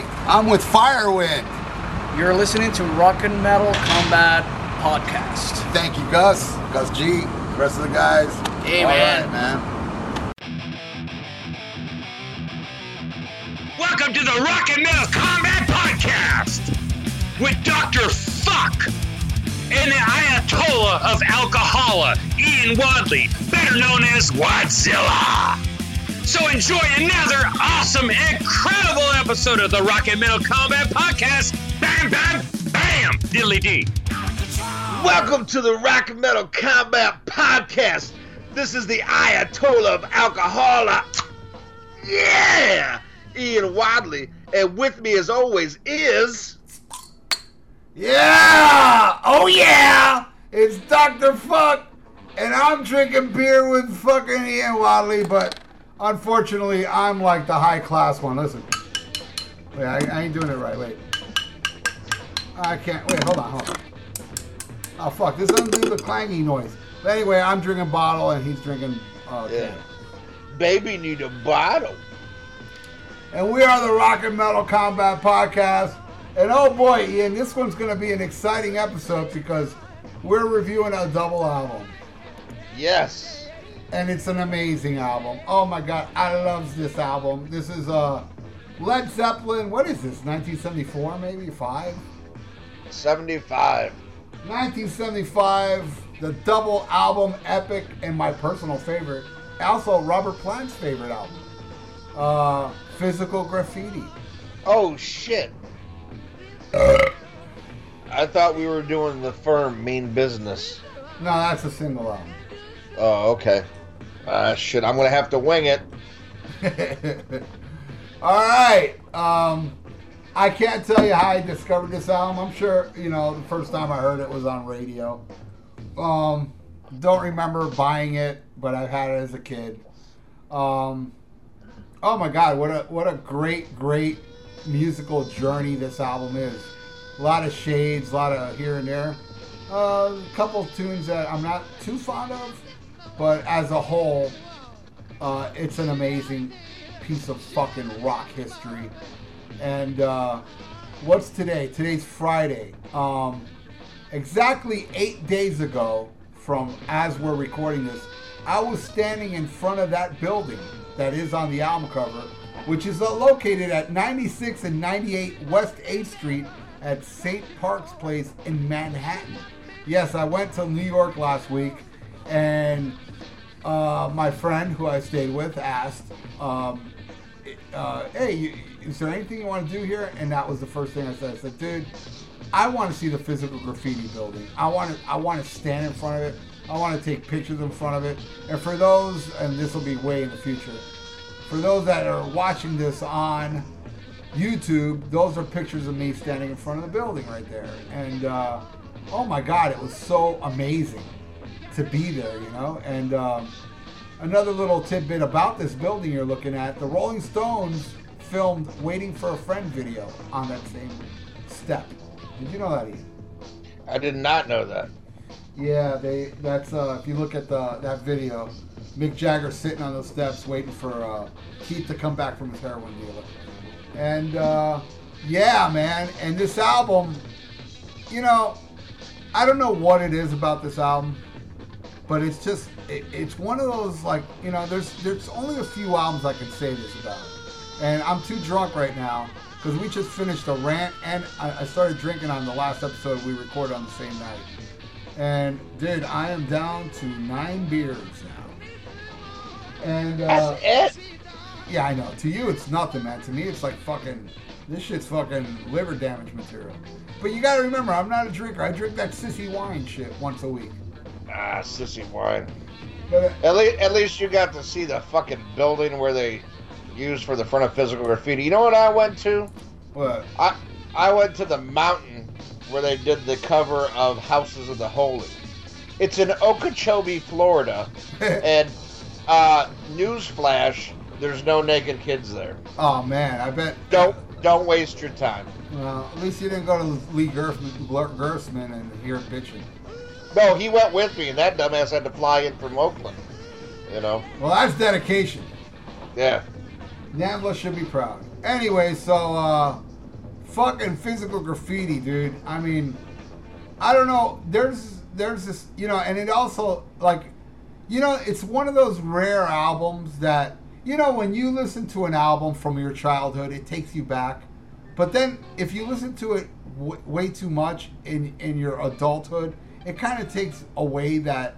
Hey, I'm with Firewind. You're listening to Rock and Metal Combat Podcast. Thank you, Gus. Gus G. The rest of the guys. Hey, All man. right, man. Welcome to the Rock and Metal Combat Podcast with Dr. Fuck and the Ayatollah of Alcohola, Ian Wadley, better known as Wadzilla. So enjoy another awesome, incredible episode of the Rock and Metal Combat Podcast. Bam, bam, bam, diddly dee. Welcome to the Rock and Metal Combat Podcast. This is the Ayatollah of Alcohol. Yeah! Ian Wadley. And with me, as always, is. Yeah! Oh yeah! It's Dr. Fuck, and I'm drinking beer with fucking Ian Wadley, but unfortunately, I'm like the high class one. Listen. Wait, I, I ain't doing it right. Wait. I can't. Wait, hold on, hold on. Oh, fuck. This doesn't do the clangy noise. But anyway, I'm drinking bottle, and he's drinking. Uh, Yeah. can. Baby need a bottle. And we are the Rock and Metal Combat Podcast. And oh boy, Ian, this one's going to be an exciting episode because we're reviewing a double album. Yes. And it's an amazing album. Oh my god, I love this album. This is uh Led Zeppelin, what is this? 1974 maybe? 5? 75. 1975, the double album epic and my personal favorite. Also Robert Plant's favorite album. Uh Physical Graffiti. Oh, shit. I thought we were doing the firm mean business. No, that's a single album. Oh, okay. Uh, shit, I'm to have to wing it. All right. Um, I can't tell you how I discovered this album. I'm sure you know the first time I heard it was on radio. Um, don't remember buying it, but I've had it as a kid. Um, oh my God, what a what a great great musical journey this album is. A lot of shades, a lot of here and there. Uh, a couple tunes that I'm not too fond of, but as a whole, uh, it's an amazing piece of fucking rock history. And uh, what's today? Today's Friday. Um, exactly eight days ago, from as we're recording this, I was standing in front of that building that is on the album cover, which is uh, located at 96 and 98 West 8th Street at St. Mark's Place in Manhattan. Yes, I went to New York last week, and uh, my friend who I stayed with asked, um, uh, "Hey, is there anything you want to do here?" And that was the first thing I said. I said, "Dude, I want to see the physical graffiti building. I want to. I want to stand in front of it. I want to take pictures in front of it. And for those, and this will be way in the future, for those that are watching this on YouTube, those are pictures of me standing in front of the building right there. And uh, oh my God, it was so amazing to be there, you know. And um, another little tidbit about this building you're looking at: the Rolling Stones filmed "Waiting for a Friend" video on that same step. Did you know that, Ian? I did not know that. Yeah, they. That's uh, if you look at the that video, Mick Jagger sitting on those steps waiting for uh, Keith to come back from his heroin dealer, and uh, yeah, man. And this album, you know, I don't know what it is about this album, but it's just it, it's one of those like you know, there's there's only a few albums I can say this about, and I'm too drunk right now because we just finished a rant and I, I started drinking on the last episode we recorded on the same night. And dude, I am down to nine beers now. And uh, That's it? yeah, I know. To you, it's nothing, man. To me, it's like fucking. This shit's fucking liver damage material. But you gotta remember, I'm not a drinker. I drink that sissy wine shit once a week. Ah, sissy wine. But At least, at least you got to see the fucking building where they used for the front of physical graffiti. You know what I went to? what? I I went to the mountain where they did the cover of Houses of the Holy. It's in Okeechobee, Florida, and uh, newsflash: there's no naked kids there. oh man, I bet. Don't don't waste your time. Well, at least you didn't go to Lee Gerfman, Gerstmann and hear bitching. No, he went with me, and that dumbass had to fly in from Oakland. You know? Well, that's dedication. Yeah. Nambla should be proud. Anyway, so uh, fucking physical graffiti, dude. I mean, I don't know. There's there's this, you know, and it also like, you know, it's one of those rare albums that you know when you listen to an album from your childhood, it takes you back. But then if you listen to it w- way too much in in your adulthood, it kind of takes away that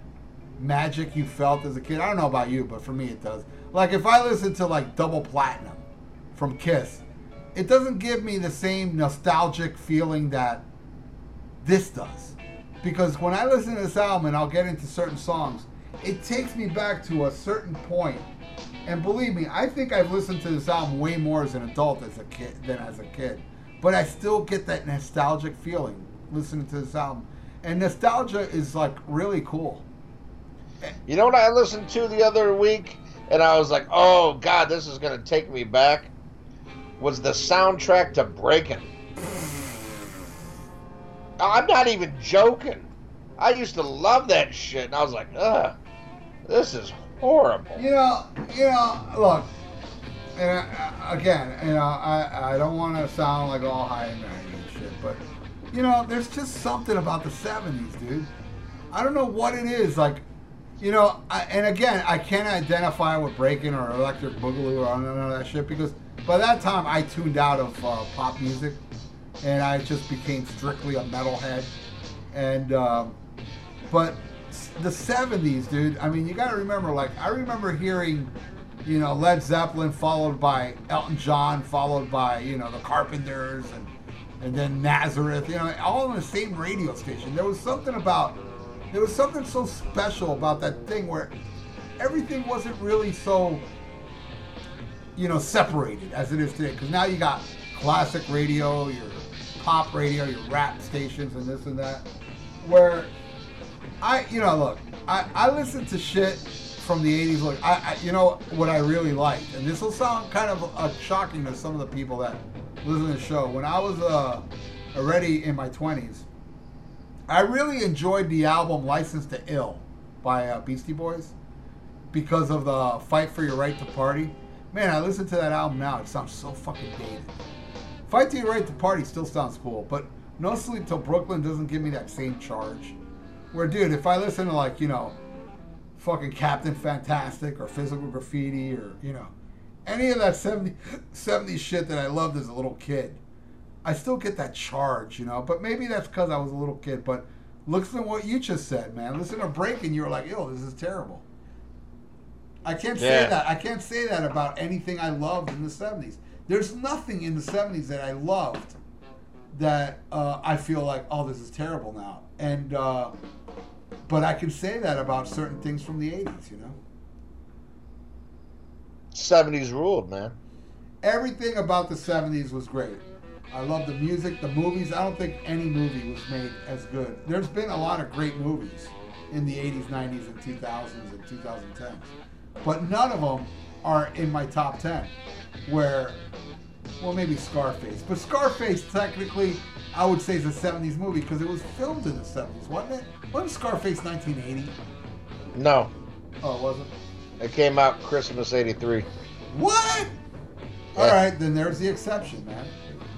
magic you felt as a kid. I don't know about you, but for me it does. Like if I listen to like Double Platinum from Kiss, it doesn't give me the same nostalgic feeling that this does. Because when I listen to this album and I'll get into certain songs, it takes me back to a certain point. And believe me, I think I've listened to this album way more as an adult as a kid than as a kid. But I still get that nostalgic feeling listening to this album. And nostalgia is like really cool. You know what I listened to the other week, and I was like, "Oh God, this is gonna take me back." Was the soundtrack to Breaking? I'm not even joking. I used to love that shit, and I was like, "Ugh, this is horrible." You know, you know, look, and I, again, you know, I, I don't want to sound like all high and mighty and shit, but you know, there's just something about the '70s, dude. I don't know what it is, like, you know, I, and again, I can't identify with breaking or electric boogaloo or none of that shit because by that time I tuned out of uh, pop music and I just became strictly a metalhead. And um, but the '70s, dude. I mean, you got to remember. Like, I remember hearing, you know, Led Zeppelin, followed by Elton John, followed by you know the Carpenters, and and then Nazareth. You know, all on the same radio station. There was something about. There was something so special about that thing where everything wasn't really so you know, separated as it is today. Because now you got classic radio, your pop radio, your rap stations, and this and that. Where I, you know, look, I, I listen to shit from the 80s. Look, I, I, you know what I really liked, and this will sound kind of uh, shocking to some of the people that listen to the show. When I was uh, already in my 20s, I really enjoyed the album License to Ill by uh, Beastie Boys because of the Fight for Your Right to Party. Man, I listen to that album now. It sounds so fucking dated. Fight for Your Right to Party still sounds cool, but No Sleep Till Brooklyn doesn't give me that same charge. Where, dude, if I listen to like, you know, fucking Captain Fantastic or Physical Graffiti or, you know, any of that 70, 70s shit that I loved as a little kid, I still get that charge, you know. But maybe that's because I was a little kid. But listen to what you just said, man. Listen to Break and you were like, yo, this is terrible. I can't say Yeah. that. I can't say that about anything I loved in the 70s. There's nothing in the 70s that I loved that uh, I feel like, oh, this is terrible now. And, uh, but I can say that about certain things from the 80s, you know? 70s ruled, man. Everything about the 70s was great. I love the music, the movies. I don't think any movie was made as good. There's been a lot of great movies in the 80s, 90s, and 2000s and 2010s. But none of them are in my top 10. Where, well, maybe Scarface. But Scarface, technically, I would say is a 70s movie because it was filmed in the 70s, wasn't it? Wasn't Scarface 1980? No, Oh, it wasn't? It came out Christmas '83. What? All Yeah. right, then there's the exception, man.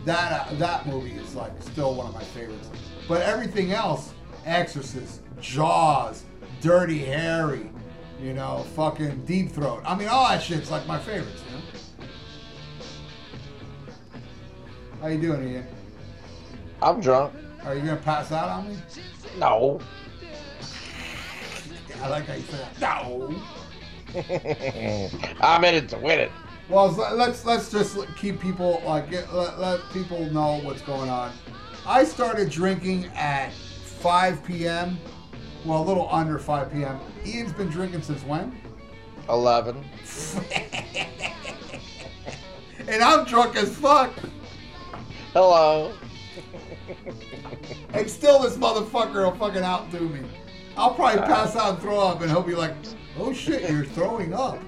That uh, that movie is like still one of my favorites. But everything else, Exorcist, Jaws, Dirty Harry, you know, fucking Deep Throat. I mean, all that shit's like my favorites. You know. How you doing, Ian? I'm drunk. Are you gonna pass out on me? No. I like how you said that. No. I'm in it to win it. Well, let's let's just keep people like get, let, let people know what's going on. I started drinking at 5 p.m. Well, a little under 5 p.m. Ian's been drinking since when? 11. And I'm drunk as fuck. Hello. And still, this motherfucker will fucking outdo me. I'll probably uh. pass out and throw up, and he'll be like, "Oh shit, you're throwing up."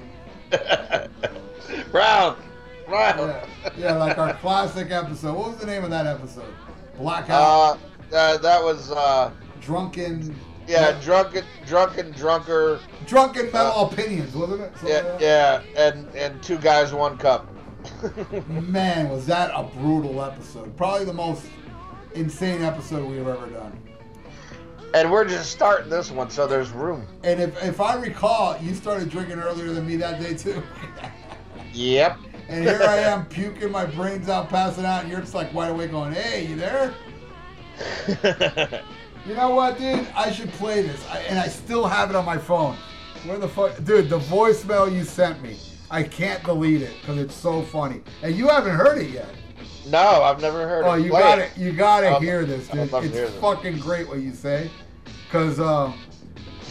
Round. Round. Yeah, yeah, like our classic episode. What was the name of that episode? Blackout, Uh, uh, that was, uh, drunken, yeah, drunken, drunken, drunker. drunken metal opinions, wasn't it? Something Yeah, like yeah, and and two guys, one cup. Man, was that a brutal episode. Probably the most insane episode we've ever done. And we're just starting this one, so there's room. And if, if I recall, you started drinking earlier than me that day too. Yep. and here I am puking my brains out, passing out, and you're just like wide awake going, hey, you there? You know what, dude? I should play this. I, and I still have it on my phone. Where the fuck? Dude, the voicemail you sent me. I can't delete it because it's so funny. And you haven't heard it yet. No, I've never heard Oh, it. you got it. You got to hear this, dude. It's this. fucking great what you say. Because uh,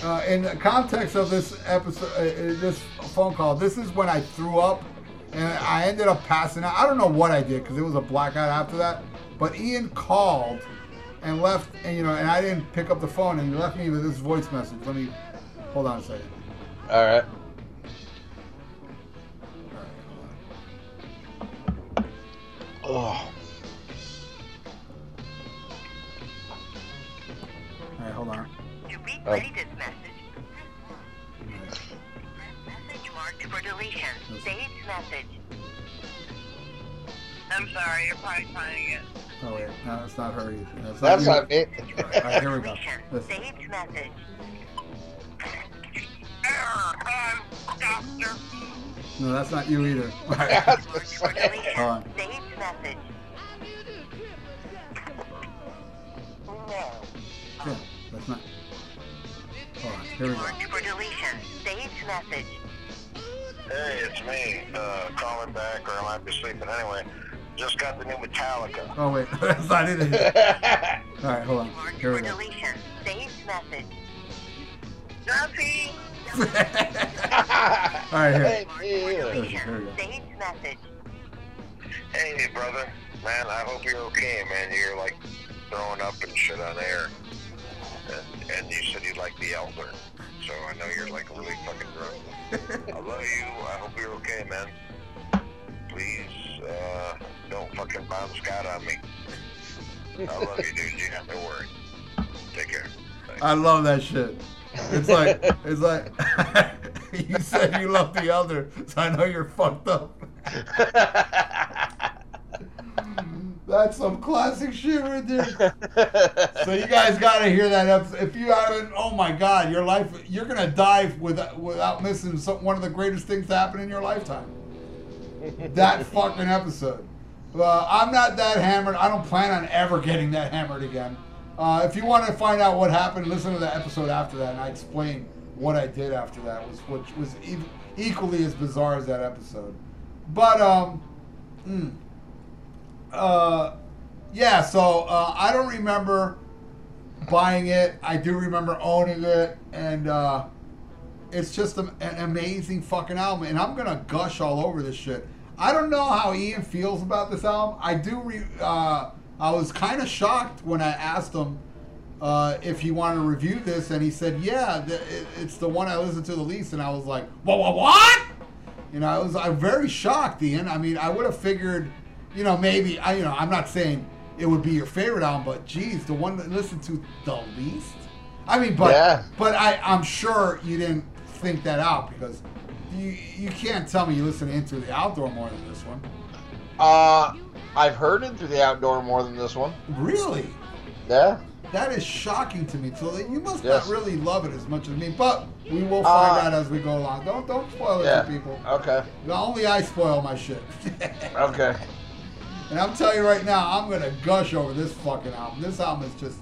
uh, in the context of this episode, uh, uh, this phone call, this is when I threw up and I ended up passing out. I don't know what I did because it was a blackout after that. But Ian called and left, and you know, and I didn't pick up the phone, and he left me with this voice message. Let me hold on a second. All right. Oh. All right, hold on. To replay Oh. this message, message marked for deletion. Saved message. I'm sorry, you're probably finding it. Oh wait, no, that's not her either. That's, That's you. not me. All right, here we go. Deletion. Listen. Saved message. No, that's not you either. All right, That's Marked for the same. deletion. Hold on. Saved message. Yeah, that's not. Hold on, here we go. For deletion. Saved message. Hey, it's me. Uh, calling back, or I might be sleeping anyway. Just got the new Metallica. Oh wait, that's not it either. All right, hold on. Here we go. deletion. Saved message. Nothing. All right, here. Hey, for deletion. Here we go. Hey, brother. Man, I hope you're okay, man. You're like throwing up and shit on air. And, and you said you like the Elder. So I know you're like really fucking drunk. I love you. I hope you're okay, man. Please, uh, don't fucking Bon Scott on me. I love you, dude. You have to worry. Take care. Thanks. I love that shit. It's like it's like you said you love the elder, so I know you're fucked up. That's some classic shit right there. So you guys gotta hear that episode. If you haven't, oh my god, your life, you're gonna die without without missing some, one of the greatest things to happen in your lifetime. That fucking episode. Uh, I'm not that hammered. I don't plan on ever getting that hammered again. Uh, if you want to find out what happened, listen to the episode after that, and I explain what I did after that, was which was e- equally as bizarre as that episode. But um, mm, uh, yeah. So uh, I don't remember buying it. I do remember owning it, and uh, it's just a, an amazing fucking album. And I'm gonna gush all over this shit. I don't know how Ian feels about this album. I do. Re, uh, I was kind of shocked when I asked him uh, if he wanted to review this, and he said, "Yeah, th- it's the one I listened to the least." And I was like, "What? What? What?" You know, I was I'm very shocked, Ian. I mean, I would have figured, you know, maybe I, you know, I'm not saying it would be your favorite album, but geez, the one that listened to the least. I mean, but Yeah. but I I'm sure you didn't think that out because you you can't tell me you listen to Into the Outdoor more than this one. uh, I've heard it through the outdoor more than this one. Really? Yeah. That is shocking to me. So you must Yes. not really love it as much as me. But we will find Uh, out as we go along. Don't don't spoil it Yeah. for people. Okay. Only I spoil my shit. Okay. And I'm telling you right now, I'm gonna gush over this fucking album. This album is just,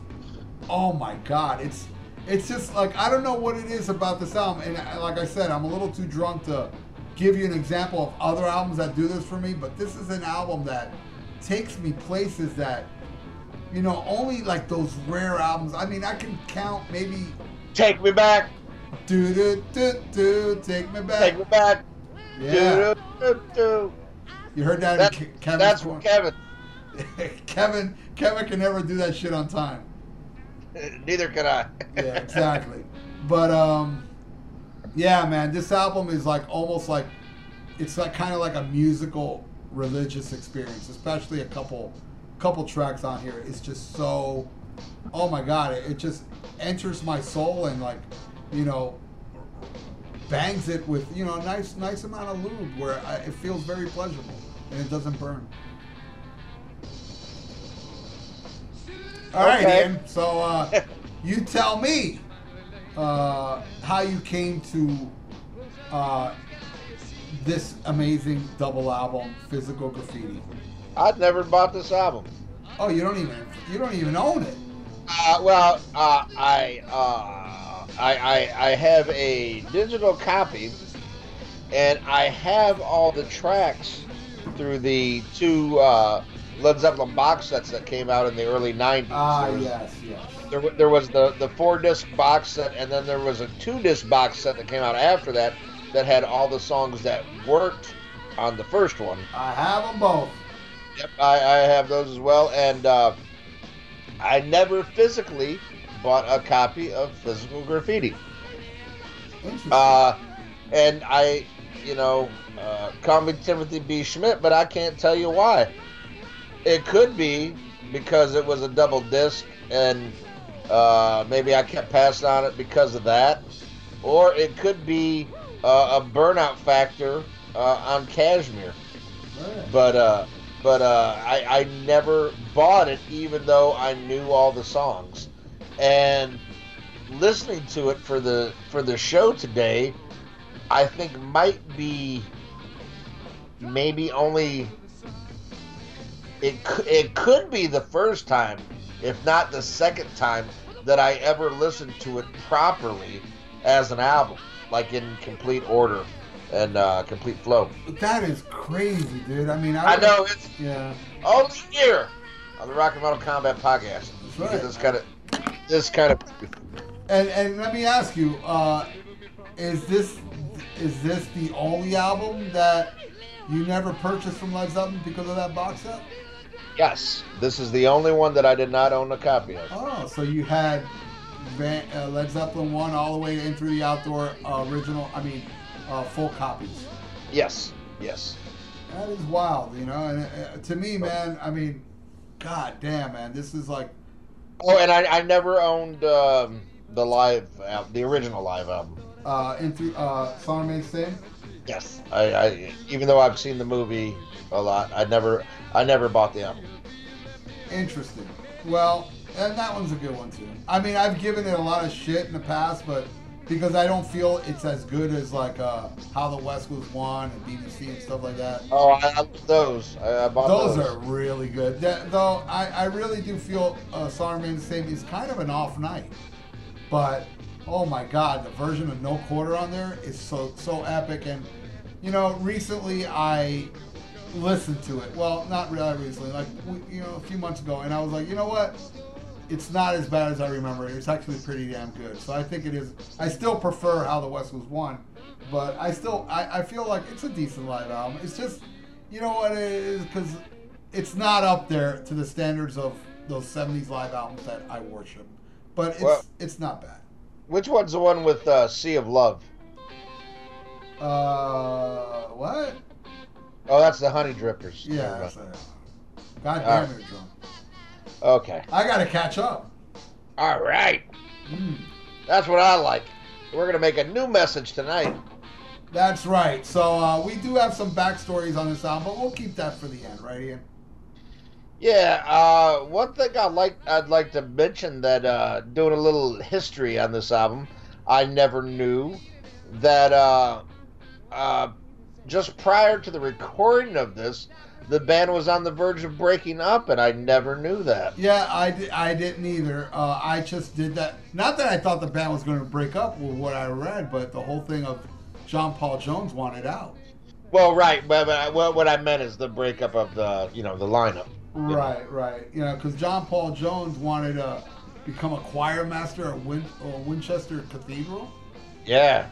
oh my god, it's it's just like I don't know what it is about this album. And like I said, I'm a little too drunk to give you an example of other albums that do this for me. But this is an album that takes me places that, you know, only like those rare albums. I mean, I can count maybe Take me back. do do do do take me back. Take me back. yeah, Do, do, do. you heard that? That, in Ke- that's from Kevin. Kevin Kevin can never do that shit on time. Neither can I. Yeah, exactly. but um, yeah, man, this album is like almost like it's like kind of like a musical religious experience, especially a couple couple tracks on here. It's just so oh my god, it, it just enters my soul and like you know bangs it with you know a nice nice amount of lube where I, it feels very pleasurable. and it doesn't burn. All right, Okay. Ian. So uh, you tell me uh, how you came to uh, this amazing double album, Physical Graffiti. I'd never bought this album. Oh, you don't even you don't even own it. Uh, well, uh, I, uh, I, I, I have a digital copy, and I have all the tracks through the two uh, Led Zeppelin box sets that came out in the early '90s. Ah, yes, yes. There, there was the, the four disc box set, and then there was a two disc box set that came out after that that had all the songs that worked on the first one. I have them both. Yep, I, I have those as well, and uh, I never physically bought a copy of Physical Graffiti. Interesting. Uh, and I, you know, uh, call me Timothy B. Schmit, but I can't tell you why. It could be because it was a double disc, and uh, maybe I kept passing on it because of that, or it could be uh, a burnout factor uh, on Kashmir. Right. But uh, but uh, I, I never bought it, even though I knew all the songs. And listening to it for the for the show today, I think might be maybe only it it could be the first time, if not the second time, that I ever listened to it properly as an album, like in complete order and uh, complete flow. that is crazy, dude. I mean, I, I know it's Yeah. only here on the Rock and Metal Combat Podcast. That's right. this kind of this kind of And and let me ask you, uh, is this is this the only album that you never purchased from Led Zeppelin because of that box set? yes. This is the only one that I did not own a copy of. Oh, so you had Van, uh, Led Zeppelin one all the way in through the outdoor uh, original. I mean, uh, full copies. Yes, yes. That is wild, you know. And uh, to me, man, I mean, god damn, man, this is like Oh, and I, I never owned um, the live al- the original live album. uh, in through uh, Song the Yes. I, I even though I've seen the movie a lot, I never I never bought the album. Interesting. Well, and that one's a good one too. I mean, I've given it a lot of shit in the past, but because I don't feel it's as good as like uh, How the West Was Won and BBC and stuff like that. Oh, I, love those. I, I bought Those those. are really good. That, though, I, I really do feel uh, Song Remains the Same is kind of an off night. But, oh my god, the version of No Quarter on there is so so epic. And, you know, recently I listened to it. Well, not really recently, like, you know, a few months ago. And I was like, you know what? It's not as bad as I remember. It's actually pretty damn good. So I think it is. I still prefer How the West Was Won. But I still, I, I feel like it's a decent live album. It's just, you know what it is? Because it's not up there to the standards of those 70s live albums that I worship. But it's Well- it's not bad. Which one's the one with uh, Sea of Love? Uh, what? Oh, that's the Honey Drippers. Yeah. Never that's mind. it. God damn it, drunk. Okay. I gotta catch up. All right. Mm. That's what I like. We're gonna make a new message tonight. That's right. So uh, we do have some backstories on this album, but we'll keep that for the end, right, Ian? Yeah. Uh, one thing I like, I'd like to mention that uh, doing a little history on this album, I never knew that uh, uh, just prior to the recording of this, the band was on the verge of breaking up, and I never knew that. Yeah, I, I didn't either. Uh, I just did that. Not that I thought the band was going to break up with what I read, but the whole thing of John Paul Jones wanted out. Well, right, but, but I, what, what I meant is the breakup of the, you know, the lineup. know. Right, right. You know, because John Paul Jones wanted to become a choir master at Win- uh, Winchester Cathedral. Yeah.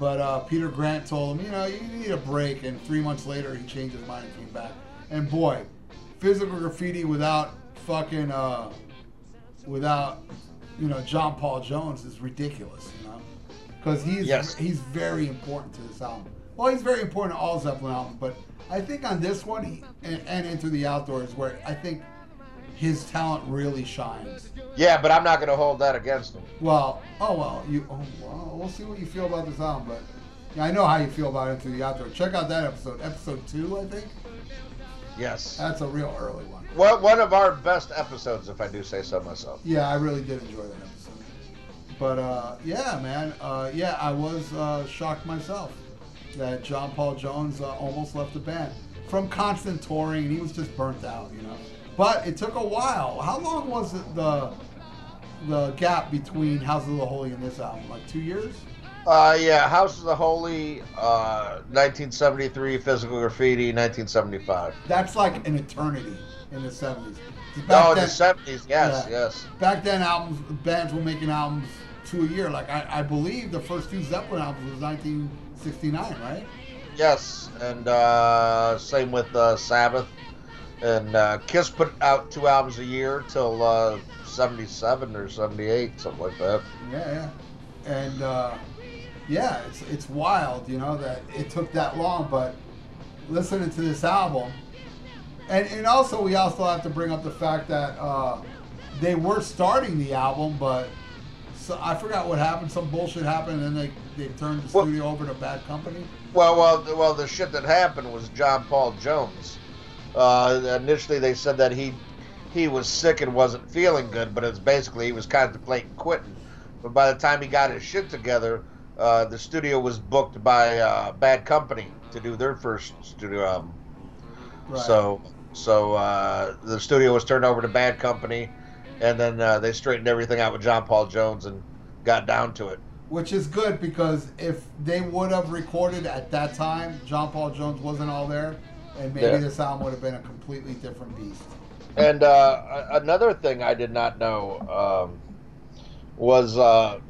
But uh, Peter Grant told him, you know, you need a break. And three months later, he changed his mind and came back. And boy, physical graffiti without fucking, uh, without, you know, John Paul Jones is ridiculous, you know? Because he's, Yes. he's very important to this album. Well, he's very important to all Zeppelin albums, but I think on this one, he, and, and Into the Outdoors, where I think his talent really shines. Yeah, but I'm not going to hold that against him. Well, oh well, you. Oh well, we'll see what you feel about this album, but yeah, I know how you feel about Into the Outdoor. Check out that episode, episode two, I think. Yes. That's a real early one. Well, one of our best episodes, if I do say so myself. Yeah, I really did enjoy that episode. But uh, yeah, man, uh, yeah, I was uh, shocked myself that John Paul Jones uh, almost left the band from constant touring, and he was just burnt out, you know. But it took a while. How long was it the the gap between House of the Holy and this album? Like two years? Uh, yeah, House of the Holy, uh, 1973, Physical Graffiti, 1975. That's like an eternity in the '70s. 'Cause Oh, the 70s, yes, Yeah. yes. back then albums bands were making albums two a year like I, I believe the first two zeppelin albums was 1969 right Yes, and uh, same with uh, Sabbath. And uh, Kiss put out two albums a year till uh, 77 or 78, something like that. yeah yeah and uh, yeah it's it's wild you know that it took that long but listening to this album and and also we also have to bring up the fact that uh, they were starting the album but so I forgot what happened some bullshit happened and then they, they turned the Well- studio over to bad company Well, well, well. The shit that happened was John Paul Jones. Uh, initially, they said that he he was sick and wasn't feeling good, but it's basically he was contemplating quitting. But by the time he got his shit together, uh, the studio was booked by uh, Bad Company to do their first studio album. right So, so uh, the studio was turned over to Bad Company, and then uh, they straightened everything out with John Paul Jones and got down to it. which is good because if they would have recorded at that time, John Paul Jones wasn't all there, and maybe Yeah. this album would have been a completely different beast. And uh, another thing I did not know um, was uh,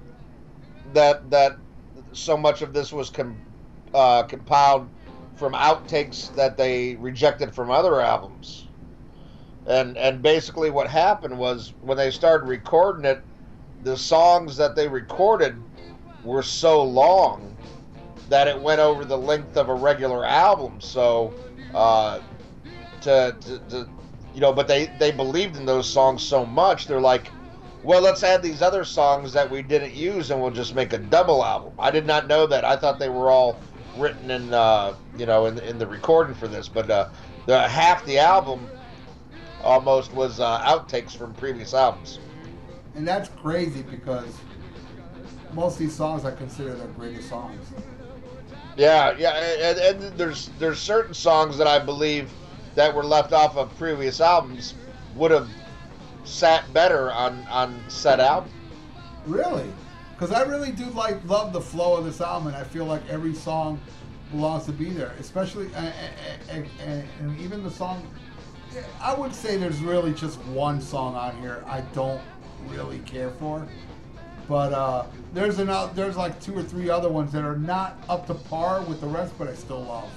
that that so much of this was com- uh, compiled from outtakes that they rejected from other albums. And and basically what happened was when they started recording it, the songs that they recorded were so long that it went over the length of a regular album. So uh, to, to, to you know, but they they believed in those songs so much. They're like, well, let's add these other songs that we didn't use, and we'll just make a double album. I did not know that. I thought they were all written in, uh, you know, in in the recording for this. But uh, the half the album almost was uh, outtakes from previous albums. And that's crazy because most of these songs I consider their greatest songs. Yeah, yeah, and, and there's there's certain songs that I believe that were left off of previous albums would have sat better on on said album. Really? Because I really do like love the flow of this album, and I feel like every song belongs to be there. Especially, and, and, and even the song. I would say there's really just one song on here I don't really care for, but uh, there's an there's like two or three other ones that are not up to par with the rest, but I still love.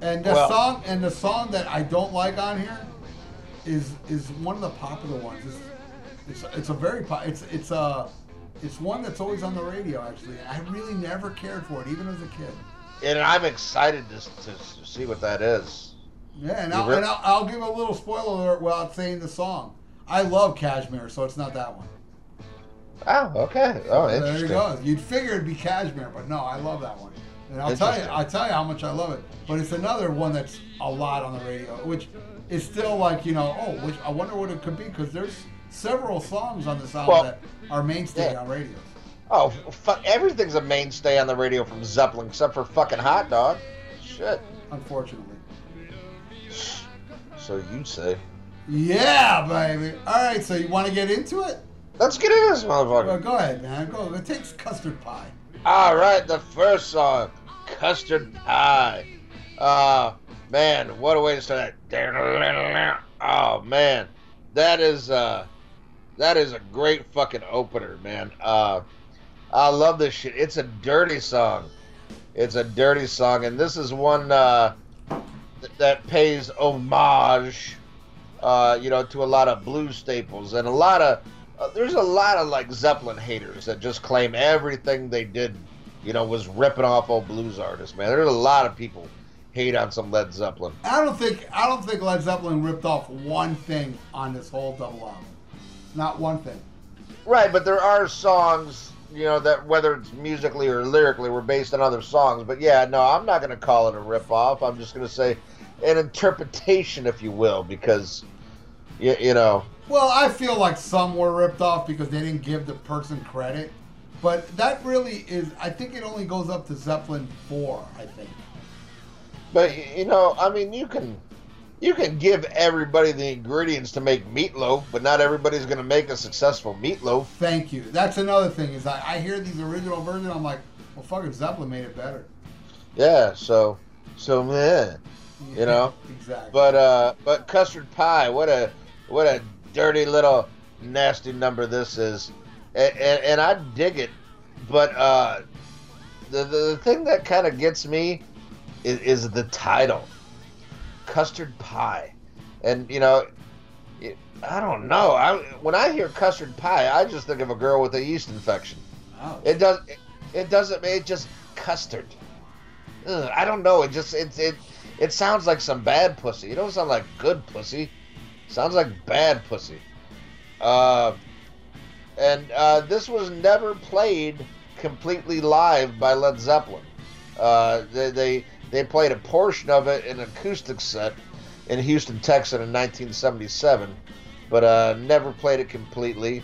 And the Well- song and the song that I don't like on here is is one of the popular ones. It's it's, it's a very po- it's it's a it's one that's always on the radio. Actually, I really never cared for it, even as a kid. And I'm excited to, to see what that is. Yeah, and, I'll, and I'll, I'll give a little spoiler alert without saying the song. I love Kashmir, so it's not that one. Oh, okay. Oh, There you interesting. go. You'd figure it'd be Kashmir, but no, I love that one. And I'll tell you, Interesting. I tell you how much I love it. But it's another one that's a lot on the radio, which is still like you know, oh, which I wonder what it could be because there's several songs on this album Well, that are mainstay yeah. on radio. Oh, fuck! Everything's a mainstay on the radio from Zeppelin except for fucking Hot Dog. Shit. Unfortunately. So you say? Yeah, baby. All right, so you want to get into it? Let's get into this Well, motherfucker. go ahead, man. Go. It takes custard pie. All right, the first song, "Custard Pie." Uh, man, what a way to start that. Oh man, that is uh, that is a great fucking opener, man. Uh, I love this shit. It's a dirty song. It's a dirty song, and this is one uh, th- that pays homage, uh, you know, to a lot of blues staples and a lot of. Uh, there's a lot of like Zeppelin haters that just claim everything they did, you know, was ripping off old blues artists. Man, there's a lot of people hate on some Led Zeppelin. I don't think I don't think Led Zeppelin ripped off one thing on this whole double album. Not one thing. Right, but there are songs, you know, that whether it's musically or lyrically were based on other songs. But yeah, no, I'm not going to call it a rip off. I'm just going to say an interpretation, if you will, because you, you know. Well, I feel like some were ripped off because they didn't give the person credit. But that really is, I think it only goes up to Zeppelin 4, I think. But you know, I mean, you can you can give everybody the ingredients to make meatloaf, but not everybody's going to make a successful meatloaf. Thank you. That's another thing is I, I hear these original versions, I'm like, well, fucking Zeppelin made it better. Yeah, so so man, you know. exactly. But uh, but custard pie, what a what a dirty little nasty number this is, and, and, and I dig it. But uh, the, the the thing that kind of gets me is, is the title, custard pie, and you know, it, I don't know. I when I hear custard pie, I just think of a girl with a yeast infection. Oh. It does. It, it doesn't. It just custard. Ugh, I don't know. It just it it it sounds like some bad pussy. It don't sound like good pussy. Sounds like bad pussy. Uh, and uh, this was never played completely live by Led Zeppelin. Uh, they, they they played a portion of it in an acoustic set in Houston, Texas, in 1977, but uh, never played it completely.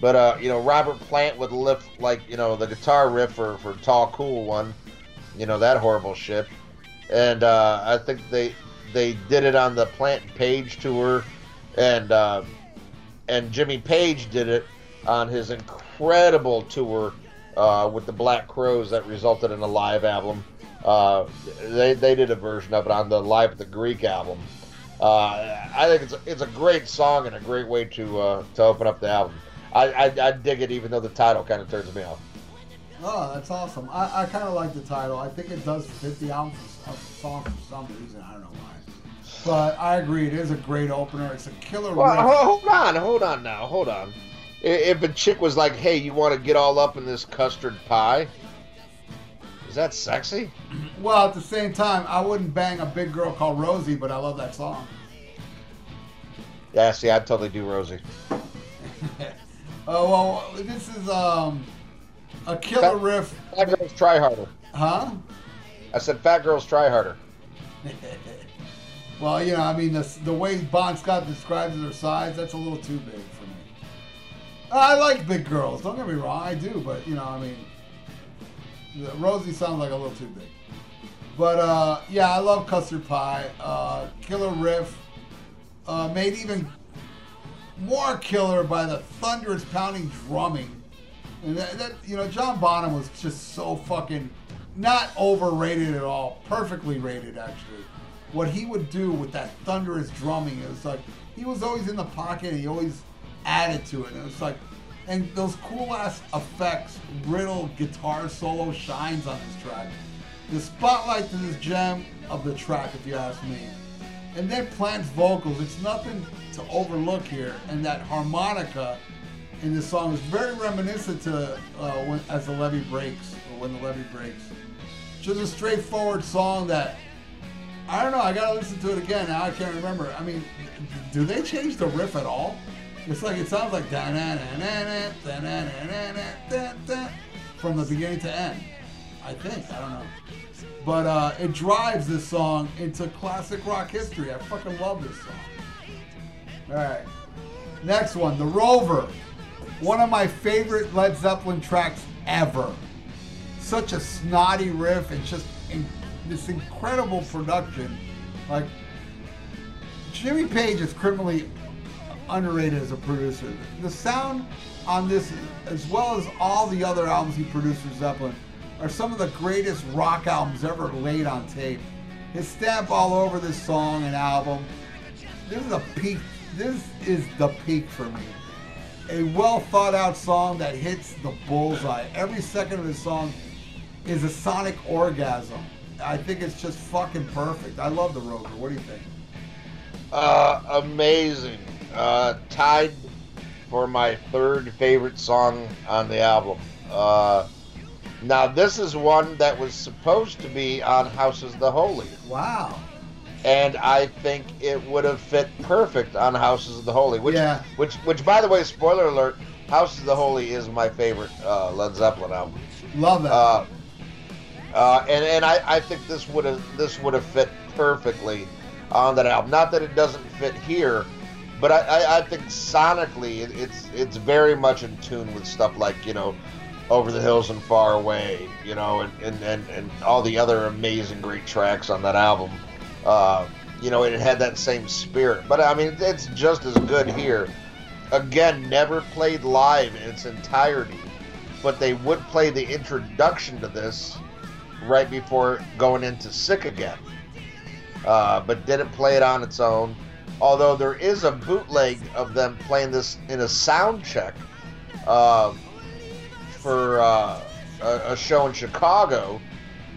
But uh, you know, Robert Plant would lift like you know the guitar riff for for "Tall Cool One," you know that horrible shit. And uh, I think they they did it on the Plant Page tour, and uh, and Jimmy Page did it on his incredible tour uh, with the Black Crowes that resulted in a live album. Uh, they they did a version of it on the Live at the Greek album. Uh, I think it's a, it's a great song and a great way to uh, to open up the album. I, I, I dig it even though the title kind of turns me off. Oh, that's awesome. I, I kind of like the title. I think it does fit the album for, song for some reason. I. But I agree. It is a great opener. It's a killer Well, ho- hold on, hold on now, hold on. If a chick was like, "Hey, you want to get all up in this custard pie?" Is that sexy? Well, at the same time, I wouldn't bang a big girl called Rosie, but I love that song. Yeah, see, I'd totally do Rosie. Oh well, this is um a killer riff, Fat girls try harder. huh? I said, "Fat girls try harder." Well, you know, I mean, the, the way Bon Scott describes their size, that's a little too big for me. I like big girls, don't get me wrong, I do, but, you know, I mean, Rosie sounds like a little too big. But, uh, yeah, I love Custard Pie. Uh, killer riff. Uh, made even more killer by the thunderous pounding drumming. And that, that, you know, John Bonham was just so fucking not overrated at all, perfectly rated actually. What he would do with that thunderous drumming, it was like he was always in the pocket. He always added to it. And it was like, and those cool ass effects, Riddle guitar solo shines on this track. The spotlight to this gem of the track, if you ask me. And then Plant's vocals, it's nothing to overlook here. And that harmonica in this song is very reminiscent to uh, when, as the levee breaks, or when the levee breaks. Just a straightforward song that I don't know. I gotta listen to it again. Now I can't remember. I mean, do they change the riff at all? It's like it sounds like na na na na na na na na from the beginning to end. I think I don't know, but uh, it drives this song into classic rock history. I fucking love this song. All right, next one, The Rover, one of my favorite Led Zeppelin tracks ever. Such a snotty riff and just in, this incredible production. Like Jimmy Page is criminally underrated as a producer. The sound on this, as well as all the other albums he produced for Zeppelin, are some of the greatest rock albums ever laid on tape. His stamp all over this song and album. This is a peak. This is the peak for me. A well thought out song that hits the bullseye. Every second of the song is a sonic orgasm. I think it's just fucking perfect. I love the Rover. What do you think? Uh, amazing. Uh, tied for my third favorite song on the album. Uh, now this is one that was supposed to be on Houses of the Holy, Wow. and I think it would have fit perfect on Houses of the Holy. Which, Yeah. which, which, by the way, spoiler alert: Houses of the Holy is my favorite uh, Led Zeppelin album. Love that. Uh, uh, and and I, I think this would have this would have fit perfectly on that album. Not that it doesn't fit here, but I, I, I think sonically it, it's it's very much in tune with stuff like you know, Over the Hills and Far Away, you know, and and, and, and all the other amazing great tracks on that album. Uh, you know, it had that same spirit, but I mean, it's just as good here. Again, never played live in its entirety, but they would play the introduction to this right before going into Sick Again. Uh, but didn't play it on its own. Although there is a bootleg of them playing this in a sound check uh, for uh, a, a show in Chicago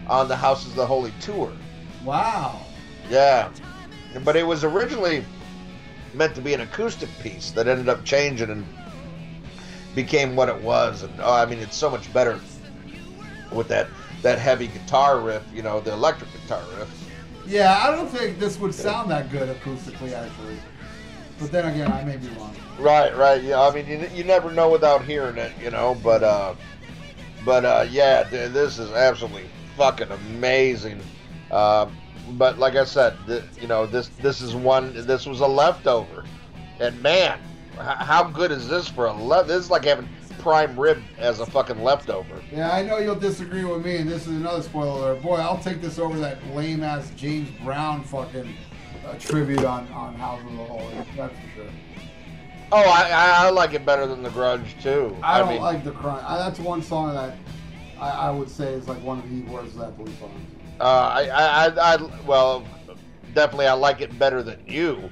on the Houses of the Holy tour. Wow. Yeah, but it was originally meant to be an acoustic piece that ended up changing and became what it was. And oh, I mean, it's so much better with that that heavy guitar riff, you know, the electric guitar riff. Yeah, I don't think this would sound that good acoustically, actually. But then again, I may be wrong. Right, right. Yeah, I mean, you, you never know without hearing it, you know. But uh, but uh, yeah, th- this is absolutely fucking amazing. Uh, but like I said, th- you know, this this is one. This was a leftover, and man, h- how good is this for a left? This is like having prime rib as a fucking leftover. Yeah, I know you'll disagree with me, and this is another spoiler. alert. Boy, I'll take this over that lame ass James Brown fucking uh, tribute on on House of the Holy. That's for sure. Oh, I, I, I like it better than the Crunge too. I, don't mean, like the crime. I, that's one song that I, I would say is like one of the worst Zeppelin songs. Uh, I, I, I, I, well, definitely I like it better than you,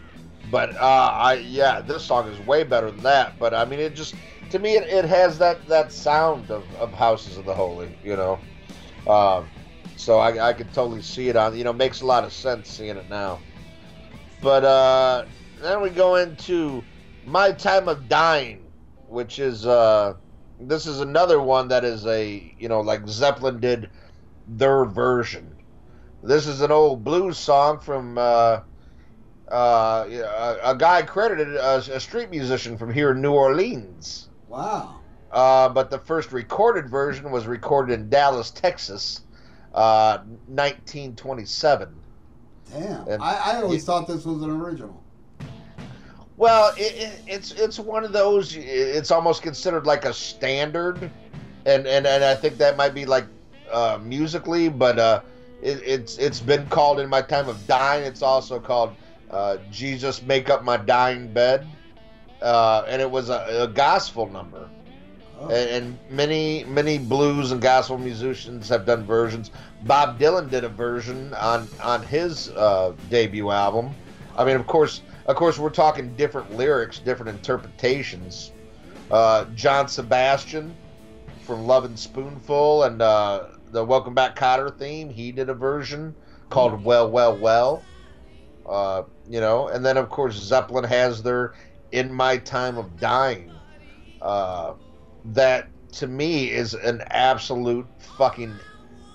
but uh, I, yeah, this song is way better than that. But I mean, it just, to me, it, it has that that sound of, of Houses of the Holy, you know. Um, so I, I could totally see it on, you know, makes a lot of sense seeing it now. But uh, then we go into My Time of Dying, which is uh, this is another one that is a, you know, like Zeppelin did their version. This is an old blues song from uh, uh, a, a guy credited as a street musician from here in New Orleans. Wow. Uh, but the first recorded version was recorded in Dallas, Texas, uh, 1927. Damn. And- I, I always thought this was an original. Well, it, it, it's it's one of those. It's almost considered like a standard, and and, and I think that might be like uh, musically, but uh, it, it's it's been called in my time of dying. It's also called uh, Jesus Make Up My Dying Bed, uh, and it was a, a gospel number. Oh. And, and many many blues and gospel musicians have done versions. Bob Dylan did a version on on his uh, debut album. I mean, of course, of course, we're talking different lyrics, different interpretations. Uh, John Sebastian from Lovin' Spoonful and uh, the Welcome Back Kotter theme, he did a version called Well, Well, Well. Uh, you know, and then of course Zeppelin has their In My Time of Dying. Uh, that to me is an absolute fucking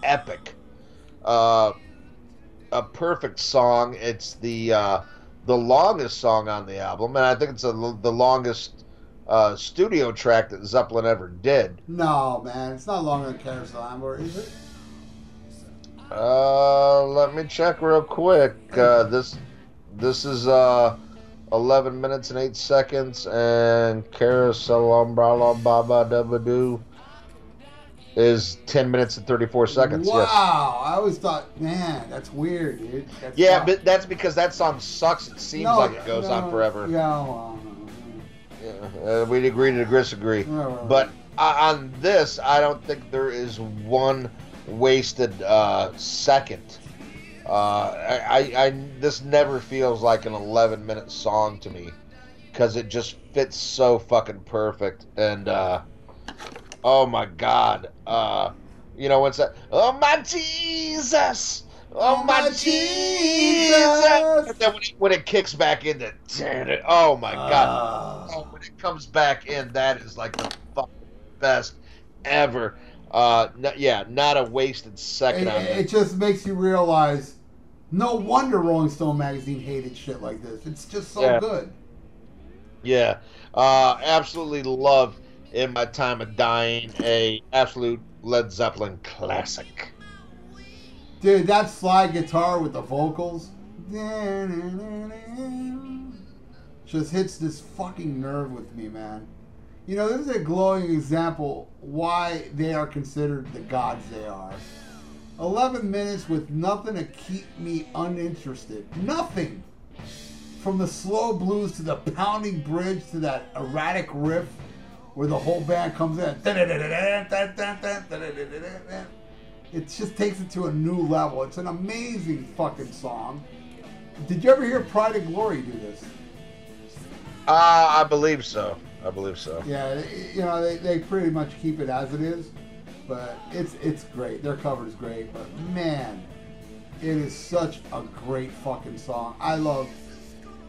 epic. Uh, a perfect song. It's the uh, the longest song on the album, and I think it's a, the longest uh, studio track that Zeppelin ever did. No, man. It's not longer than Carouselambra, is it? Uh, let me check real quick. Uh, this this is uh, 11 minutes and 8 seconds, and Carousel Baba Dubba Doo is 10 minutes and 34 seconds. Wow. Yes. I always thought, man, that's weird, dude. That's Yeah, tough. but that's because that song sucks. It seems No, like it goes no, on forever. Yeah, well, Yeah, uh, we'd agree to disagree. no, no. But uh, on this, I don't think there is one wasted uh, second. Uh, I, I, this never feels like an 11 minute song to me because it just fits so fucking perfect. And uh, oh my god, uh, you know what's that? Oh my Jesus! Oh my Jesus! And then when it, when it kicks back into, oh my god! Uh, Oh, when it comes back in, that is like the fucking best ever. Uh, n- yeah, not a wasted second it, on it just makes you realize no wonder Rolling Stone magazine hated shit like this. It's just so Yeah. good. Yeah, uh, absolutely love in my time of dying a absolute Led Zeppelin classic. Dude, that slide guitar with the vocals, just hits this fucking nerve with me, man. You know, this is a glowing example why they are considered the gods they are. 11 minutes with nothing to keep me uninterested. Nothing! From the slow blues to the pounding bridge to that erratic riff where the whole band comes in. It just takes it to a new level. It's an amazing fucking song. Did you ever hear Pride and Glory do this? Uh, I believe so. I believe so. Yeah, you know they, they pretty much keep it as it is, but it's it's great. Their cover is great, but man, it is such a great fucking song. I love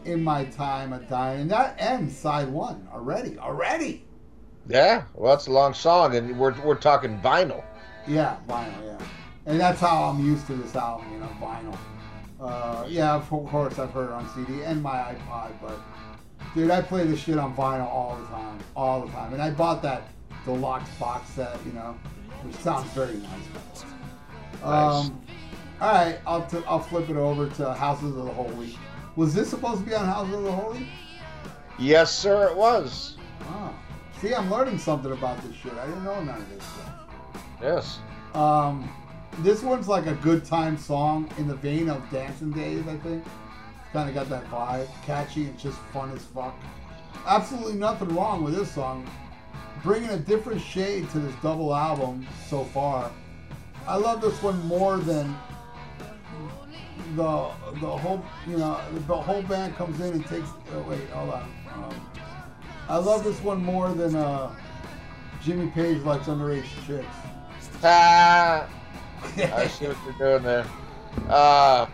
"In My Time of Dying," and that ends side one already. Already. Yeah, well, it's a long song, and we're we're talking vinyl. Yeah, vinyl. Yeah, and that's how I'm used to this album. You know, vinyl. Uh, yeah, of course I've heard it on CD and my iPod, but dude, I play this shit on vinyl all the time, all the time. And I bought that deluxe box set, you know, which sounds very nice. Um, all right, I'll t- I'll flip it over to Houses of the Holy. Was this supposed to be on Houses of the Holy? Yes, sir, it was. Oh. See, I'm learning something about this shit. I didn't know none of this stuff. Yes. Um, this one's like a good time song in the vein of Dancing Days, I think. Kind of got that vibe, catchy and just fun as fuck. Absolutely nothing wrong with this song. Bringing a different shade to this double album so far. I love this one more than the the whole you know the whole band comes in and takes. Oh, wait, hold on. Um, I love this one more than uh, Jimmy Page likes underage chicks. Ah, I see what you're doing there. Uh,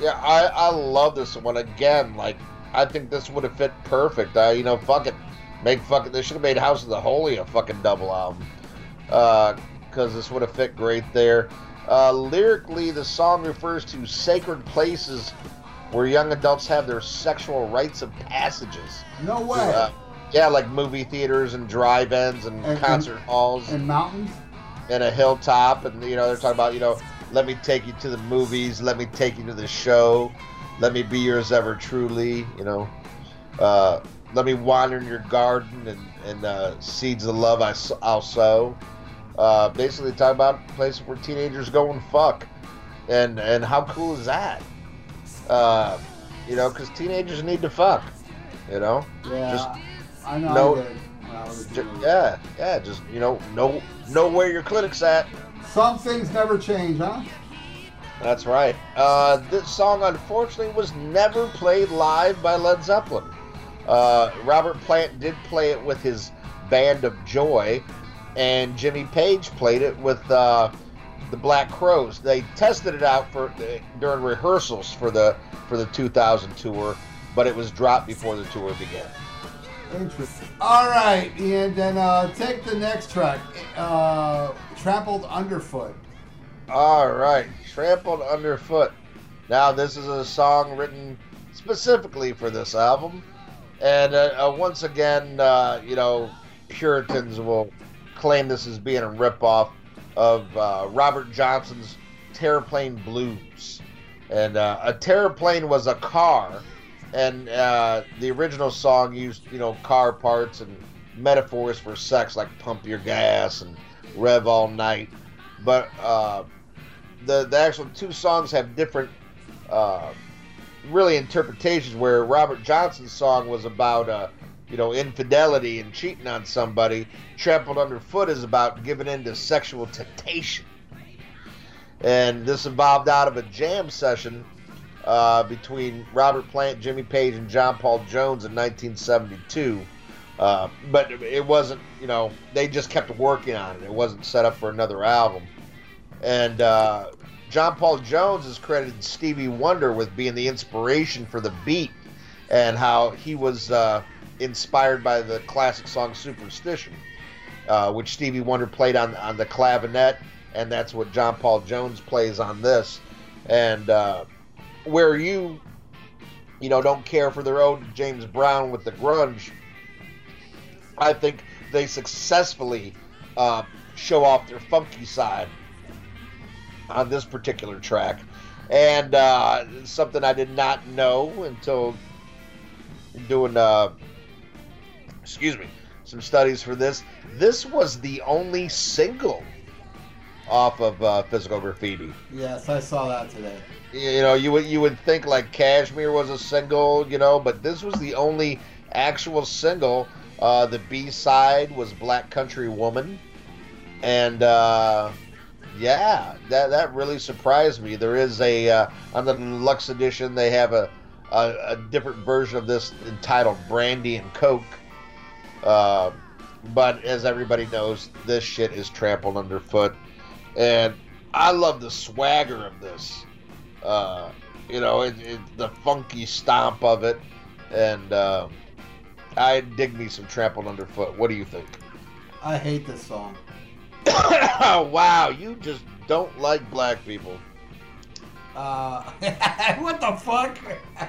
yeah, I, I love this one again. Like, I think this would have fit perfect. Uh, you know, fuck it, make fucking. They should have made House of the Holy a fucking double album. Uh, because this would have fit great there. Uh, lyrically, the song refers to sacred places where young adults have their sexual rites of passages. No way. Uh, yeah, like movie theaters and drive-ins and, And- concert halls and mountains. and a hilltop, and you know they're talking about you know let me take you to the movies, let me take you to the show, let me be yours ever truly, you know, uh, let me wander in your garden and and uh, seeds of love I, will sow. Uh, basically, talk about places where teenagers go and fuck, and and how cool is that? Uh, you know, because teenagers need to fuck, you know. Yeah, Just I know. no- I did when I was a Ju- teenager. yeah, yeah, just you know, know know where your clinic's at. Some things never change, huh? That's right. Uh, this song, unfortunately, was never played live by Led Zeppelin. Uh, Robert Plant did play it with his Band of Joy, and Jimmy Page played it with uh, the Black Crowes. They tested it out for during rehearsals for the for the 2000 tour, but it was dropped before the tour began. Interesting. All right, and then uh, take the next track, uh, "Trampled Underfoot." All right, trampled underfoot. Now, this is a song written specifically for this album, and uh, uh, once again, uh, you know, Puritans will claim this as being a ripoff of uh, Robert Johnson's Terraplane Blues. And a terraplane was a car, and the original song used, you know, car parts and metaphors for sex, like pump your gas and rev all night. But uh, the the actual two songs have different, uh, really interpretations. Where Robert Johnson's song was about, uh, you know, infidelity and cheating on somebody. Trampled underfoot is about giving in to sexual temptation. And this evolved out of a jam session uh, between Robert Plant, Jimmy Page, and John Paul Jones in 1972. Uh, but it wasn't, you know, they just kept working on it. It wasn't set up for another album. And uh, John Paul Jones has credited Stevie Wonder with being the inspiration for the beat and how he was uh, inspired by the classic song Superstition, uh, which Stevie Wonder played on, on the clavinet, and that's what John Paul Jones plays on this. And uh, where you, you know, don't care for their own James Brown with the Crunge, I think they successfully uh, show off their funky side on this particular track. and uh, something I did not know until doing, uh, excuse me, some studies for this. This was the only single off of uh, Physical Graffiti. Yes, I saw that today. You know, you would you would think like Kashmir was a single, you know, but this was the only actual single. Uh, the B side was Black Country Woman, and uh, yeah, that that really surprised me. There is a uh, on the deluxe edition they have a, a a different version of this entitled Brandy and Coke. Uh, but as everybody knows, this shit is trampled underfoot, and I love the swagger of this. Uh, you know, it, it, the funky stomp of it, and uh, I dig me some trampled underfoot. What do you think? I hate this song. wow, you just don't like black people. Uh, what the fuck?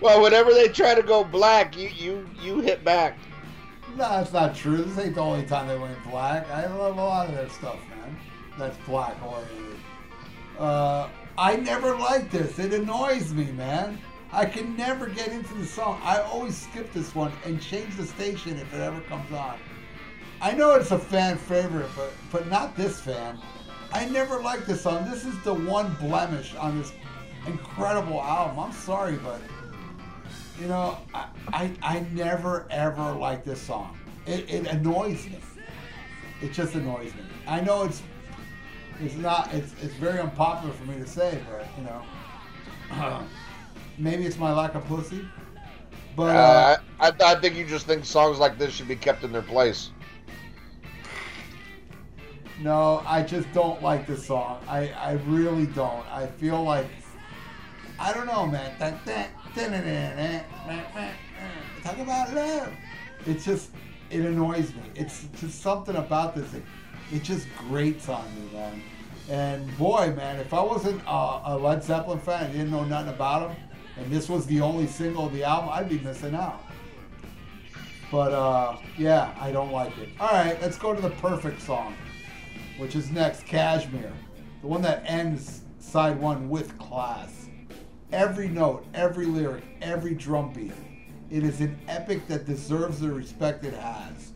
Well, whenever they try to go black, you you you hit back. no, that's not true. This ain't the only time they went black. I love a lot of their stuff, man. That's black oriented. Uh, I never liked this. It annoys me, man. I can never get into the song. I always skip this one and change the station if it ever comes on. I know it's a fan favorite, but but not this fan. I never liked this song. This is the one blemish on this incredible album. I'm sorry, but you know, I I, I never ever liked this song. It, it annoys me. It just annoys me. I know it's it's not it's it's very unpopular for me to say, but you know, maybe it's my lack of pussy. But uh, Uh, I, I think you just think songs like this should be kept in their place. No, I just don't like this song. I, I really don't. I feel like I don't know, man. Talk about love. It just it annoys me. It's just something about this. It, it just grates on me, man. And boy, man, if I wasn't a, a Led Zeppelin fan, I didn't know nothing about them, and this was the only single of the album, I'd be missing out. But uh, yeah, I don't like it. All right, let's go to the perfect song which is next, Kashmir, the one that ends side one with class. Every note, every lyric, every drum beat. It is an epic that deserves the respect it has.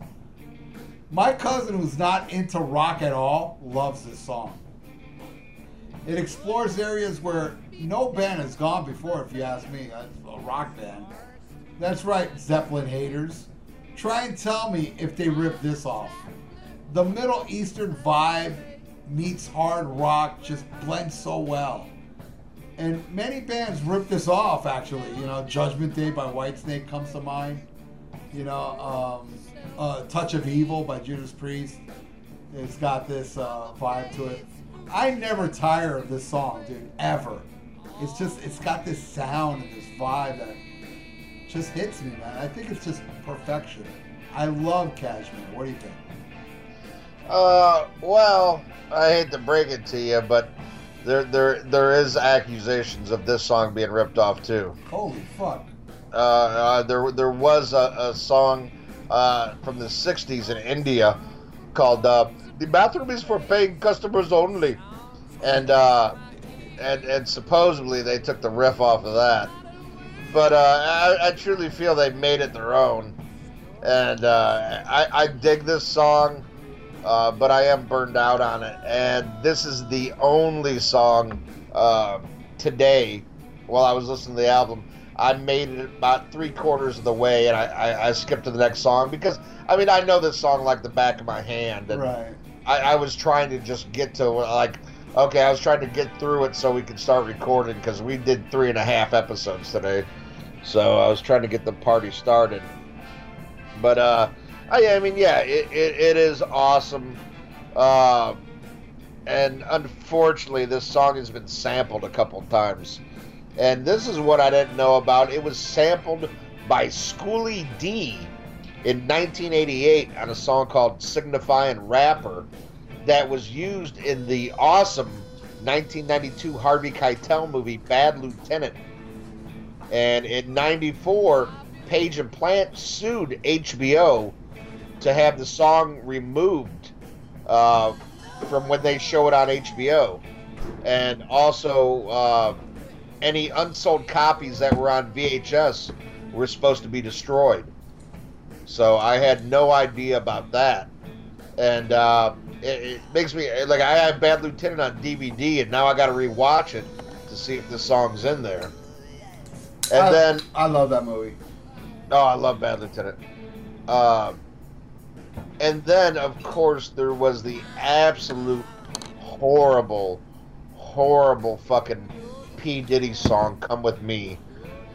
My cousin, who's not into rock at all, loves this song. It explores areas where no band has gone before, if you ask me. A rock band. That's right, Zeppelin haters. Try and tell me if they ripped this off the Middle Eastern vibe meets hard rock just blends so well. And many bands rip this off, actually. You know, Judgment Day by Whitesnake comes to mind. You know, um, uh, Touch of Evil by Judas Priest. It's got this uh, vibe to it. I never tire of this song, dude, ever. It's just, it's got this sound and this vibe that just hits me, man. I think it's just perfection. I love Kashmir. What do you think? Uh, well, I hate to break it to you, but there there there is accusations of this song being ripped off too. Holy fuck. Uh, uh there there was a, a song uh, from the '60s in India called uh, "The Bathroom is for Paying Customers Only," and uh, and and supposedly they took the riff off of that. But uh, I, I truly feel they made it their own, and uh, I, I dig this song uh, but I am burned out on it. And this is the only song uh, today, while I was listening to the album, I made it about three quarters of the way, and I, I, I skipped to the next song because I mean I know this song like the back of my hand, and Right. I, I was trying to just get to like okay, I was trying to get through it so we could start recording because we did three and a half episodes today, so I was trying to get the party started. But uh, I, I mean, yeah, it, it, it is awesome. Uh, and unfortunately, this song has been sampled a couple times. And this is what I didn't know about. It was sampled by Schoolly D in 1988 on a song called Signifying Rapper that was used in the awesome 1992 Harvey Keitel movie Bad Lieutenant. And in 94, Page and Plant sued HBO to have the song removed uh, from when they show it on HBO. and also uh, any unsold copies that were on VHS were supposed to be destroyed. So I had no idea about that, and uh, it, it makes me like I have Bad Lieutenant on DVD, and now I got to rewatch it to see if the song's in there. And I, then I love that movie. Oh, I love Bad Lieutenant. Uh, and then, of course, there was the absolute horrible, horrible fucking P Diddy song "Come with Me"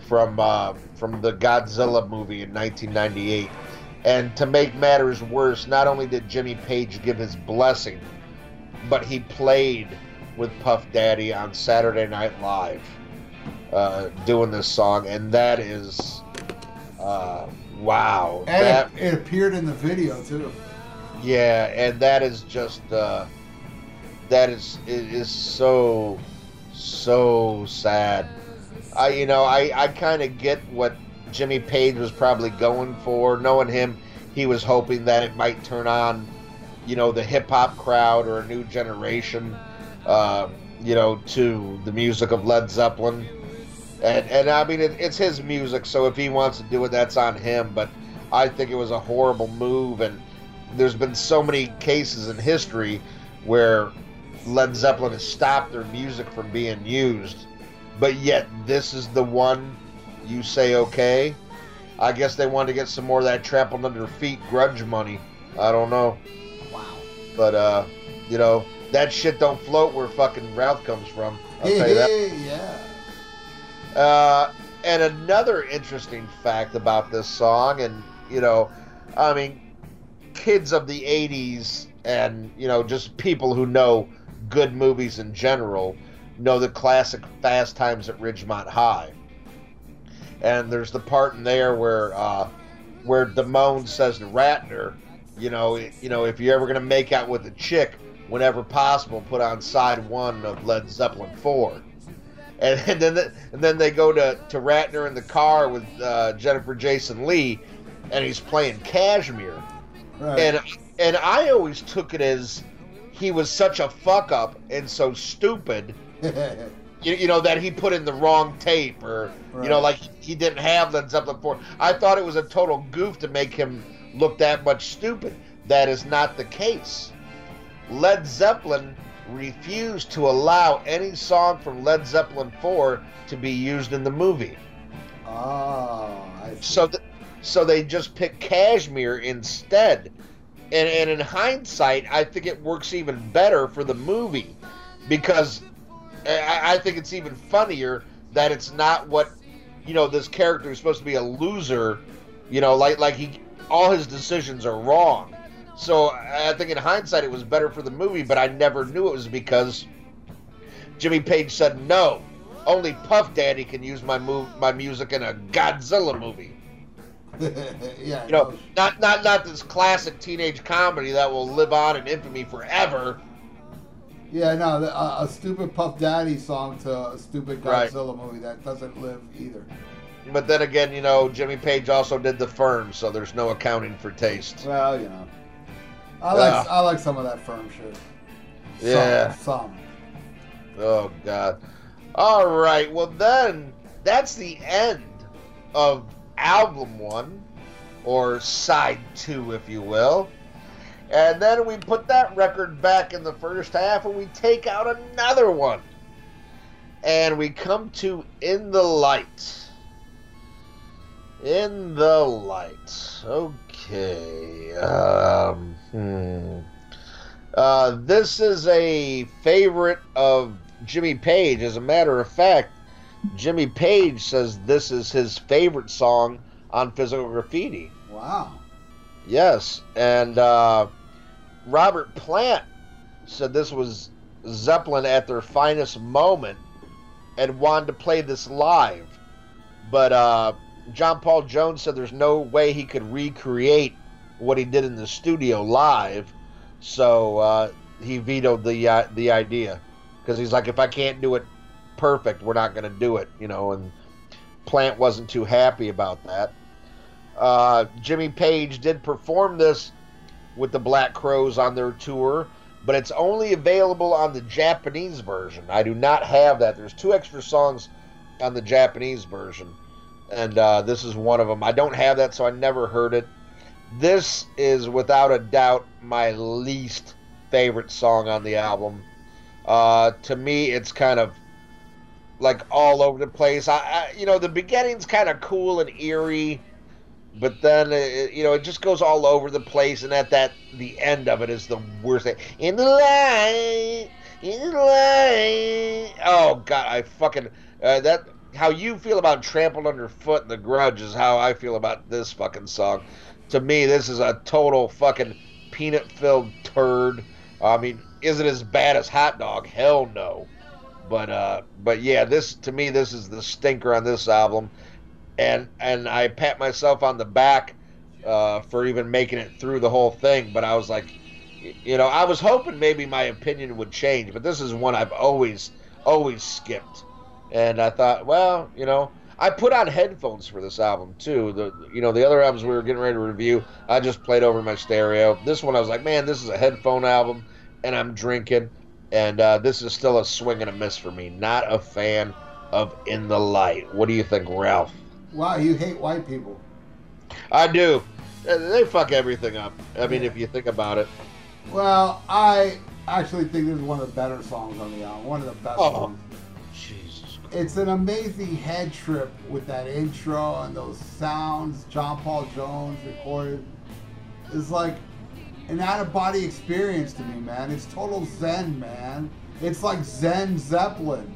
from uh, from the Godzilla movie in 1998. And to make matters worse, not only did Jimmy Page give his blessing, but he played with Puff Daddy on Saturday Night Live uh, doing this song, and that is uh, wow. And That- it, it appeared in the video too. yeah, and that is just uh, that is it is so so sad. I you know I I kind of get what Jimmy Page was probably going for. Knowing him, he was hoping that it might turn on you know the hip hop crowd or a new generation. Uh, you know to the music of Led Zeppelin. And, and I mean, it, it's his music, so if he wants to do it, that's on him. But I think it was a horrible move, and there's been so many cases in history where Led Zeppelin has stopped their music from being used, but yet this is the one you say okay. I guess they wanted to get some more of that trampled under feet Crunge money. I don't know, Wow. but uh, you know that shit don't float where fucking Ralph comes from. I'll tell you that. Yeah. Uh, and another interesting fact about this song, and you know, I mean, kids of the '80s, and you know, just people who know good movies in general, know the classic Fast Times at Ridgemont High. And there's the part in there where uh, where Damone says to Ratner, you know, you know, if you're ever gonna make out with a chick, whenever possible, put on side one of Led Zeppelin four and, and then the, and then they go to, to Ratner in the car with uh, Jennifer Jason Lee, and he's playing Kashmir, Right. and and I always took it as he was such a fuck up and so stupid, you, you know, that he put in the wrong tape or you know, like he didn't have Led Zeppelin four. I thought it was a total goof to make him look that much stupid. That is not the case. Led Zeppelin refused to allow any song from Led Zeppelin 4 to be used in the movie. oh, see. So th- so they just picked Kashmir instead. And, and in hindsight, I think it works even better for the movie because I, I think it's even funnier that it's not what you know this character is supposed to be a loser, you know, like like he all his decisions are wrong. So I think in hindsight it was better for the movie, but I never knew it was because Jimmy Page said no. Only Puff Daddy can use my move my music in a Godzilla movie. yeah. You know, not not not this classic teenage comedy that will live on in infamy forever. Yeah, no, uh, a stupid Puff Daddy song to a stupid Right. Godzilla movie that doesn't live either. But then again, you know, Jimmy Page also did the Firm, so there's no accounting for taste. Well, you know, I like Yeah. I like some of that firm shit. Some, Yeah. some. Oh God. All right. Well, then that's the end of album one, or side two, if you will. And then we put that record back in the first half, and we take out another one, and we come to "In the Light." In the light. Okay. Um. Hmm. Uh, this is a favorite of Jimmy Page. As a matter of fact, Jimmy Page says this is his favorite song on Physical Graffiti. Wow. Yes, and uh, Robert Plant said this was Zeppelin at their finest moment and wanted to play this live. But uh, John Paul Jones said there's no way he could recreate what he did in the studio live, so uh, he vetoed the uh, the idea because he's like, if I can't do it perfect, we're not going to do it, you know. And Plant wasn't too happy about that. Uh, Jimmy Page did perform this with the Black Crowes on their tour, but it's only available on the Japanese version. I do not have that. There's two extra songs on the Japanese version, and uh, this is one of them. I don't have that, so I never heard it. This is without a doubt my least favorite song on the album. Uh, to me, it's kind of like all over the place. I, I you know, the beginning's kind of cool and eerie, but then it, you know it just goes all over the place, and at that the end of it is the worst thing. In the light, in the light. Oh God, I fucking uh, that. How you feel about trampled underfoot and the Crunge is how I feel about this fucking song. To me, this is a total fucking peanut filled turd. I mean, is it as bad as hot dog? Hell no. But uh, but yeah, this to me this is the stinker on this album, and and I pat myself on the back uh, for even making it through the whole thing. But I was like, you know, I was hoping maybe my opinion would change. But this is one I've always always skipped, and I thought, well, you know. I put on headphones for this album too. The you know the other albums we were getting ready to review, I just played over my stereo. This one I was like, man, this is a headphone album, and I'm drinking, and uh, this is still a swing and a miss for me. Not a fan of In the Light. What do you think, Ralph? Wow, you hate white people. I do. They- They fuck everything up. I mean, if you think about it. Well, I actually think this is one of the better songs on the album. One of the best Oh. songs. It's an amazing head trip with that intro and those sounds John Paul Jones recorded. It's like an out of body experience to me, man. It's total Zen, man. It's like Zen Zeppelin.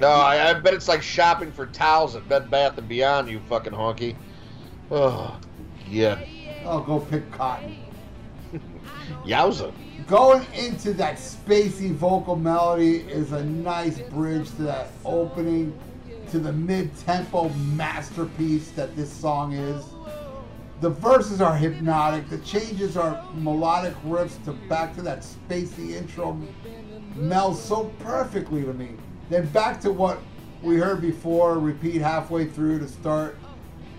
No, I, I bet it's like shopping for towels at Bed Bath and Beyond. You fucking honky. Oh, yeah. I'll go pick cotton. Yowza. Going into that spacey vocal melody is a nice bridge to that opening, to the mid-tempo masterpiece that this song is. The verses are hypnotic. The changes are melodic riffs to back to that spacey intro melds so perfectly to me. Then back to what we heard before, repeat halfway through to start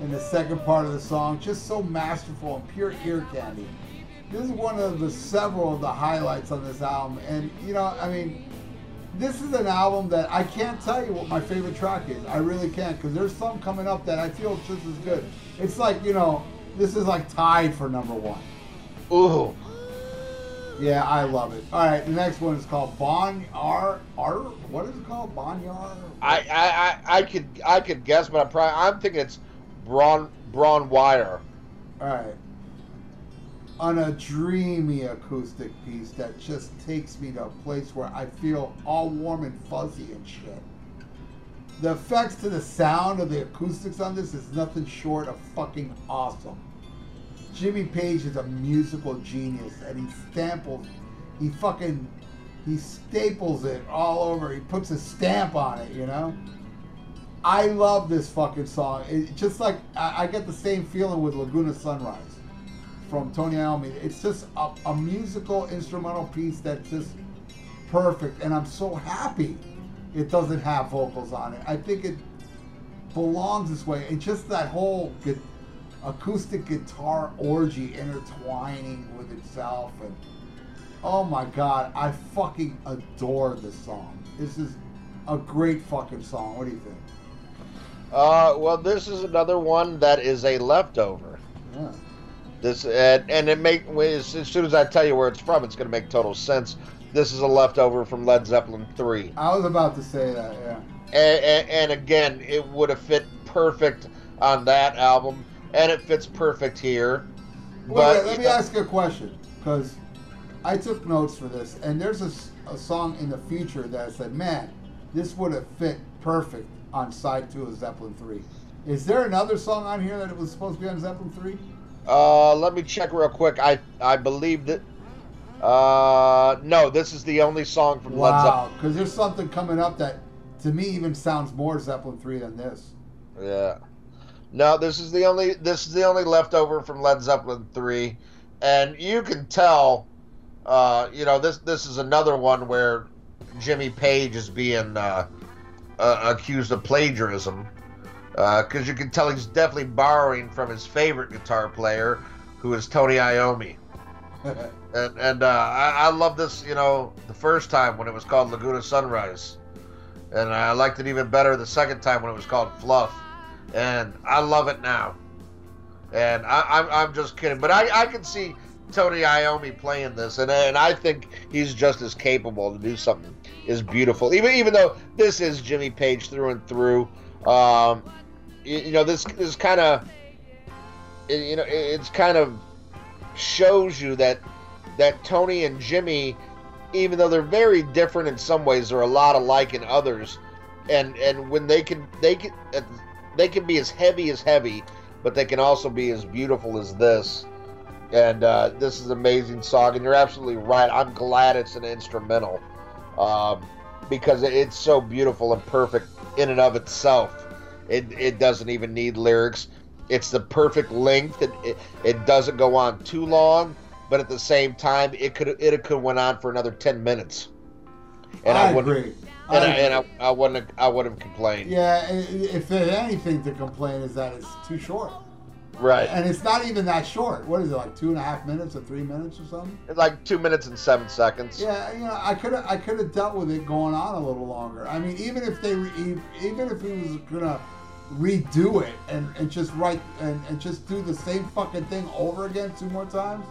in the second part of the song. Just so masterful and pure ear candy. This is one of the several of the highlights on this album. And you know, I mean, this is an album that I can't tell you what my favorite track is. I really can't because there's some coming up that I feel just as good. It's like you know, this is like tied for number one. Ooh. Yeah, I love it. All right, the next one is called Bon R R. What is it called? Bonyar. I, I, I, I could I could guess, but I'm probably I'm thinking it's Braun Braun Wire. All right. On a dreamy acoustic piece that just takes me to a place where I feel all warm and fuzzy and shit. The effects to the sound of the acoustics on this is nothing short of fucking awesome. Jimmy Page is a musical genius and he stamples, he fucking, he staples it all over. He puts a stamp on it, you know? I love this fucking song. It, just like I, I get the same feeling with Laguna Sunrise from Tony Iommi. It's just a, a musical instrumental piece that's just perfect, and I'm so happy it doesn't have vocals on it. I think it belongs this way, and just that whole gu- acoustic guitar orgy intertwining with itself, and oh my god, I fucking adore this song. This is a great fucking song. What do you think? Uh, well, this is another one that is a leftover. Yeah. This and, and it make as, as soon as I tell you where it's from, it's going to make total sense. This is a leftover from Led Zeppelin three, I was about to say that, yeah. and, and, and again, it would have fit perfect on that album, and it fits perfect here. Wait, But wait, let me ask you a question, because I took notes for this, and there's a song in the future that I said, man, this would have fit perfect on side two of Zeppelin 3. Is there another song on here that it was supposed to be on Zeppelin 3? Uh, let me check real quick. I I believe that. Uh, no, this is the only song from Led Wow, Zeppelin. because there's something coming up that to me even sounds more Zeppelin 3 than this. Yeah. No, this is the only this is the only leftover from Led Zeppelin three, and you can tell. Uh, you know this this is another one where Jimmy Page is being uh, uh, accused of plagiarism because you can tell he's definitely borrowing from his favorite guitar player, who is Tony Iommi. and and uh, I, I love this. You know, the first time when it was called Laguna Sunrise, and I liked it even better the second time when it was called Fluff, and I love it now. And I, I'm I'm just kidding, but I I can see Tony Iommi playing this, and and I think he's just as capable to do something as beautiful. Even even though this is Jimmy Page through and through, um, you, know this this kind of you know it's kind of shows you that that Tony and Jimmy, even though they're very different in some ways, are a lot alike in others. And and when they can they can they can be as heavy as heavy, but they can also be as beautiful as this. And uh, this is an amazing song, and you're absolutely right. I'm glad it's an instrumental um, because it's so beautiful and perfect in and of itself. It, it doesn't even need lyrics. It's the perfect length. It, it, it doesn't go on too long, but at the same time, it could it could have went on for another ten minutes. And I, I, wouldn't, agree. and, I, agree. and I, I wouldn't I wouldn't complain. yeah, if there's anything to complain is that it's too short. Right. And it's not even that short. What is it, like two and a half minutes or three minutes or something? like two minutes and seven seconds. Yeah, you know, I could have I could have dealt with it going on a little longer. I mean, even if they re- even if he was gonna redo it and, and just write and, and just do the same fucking thing over again two more times,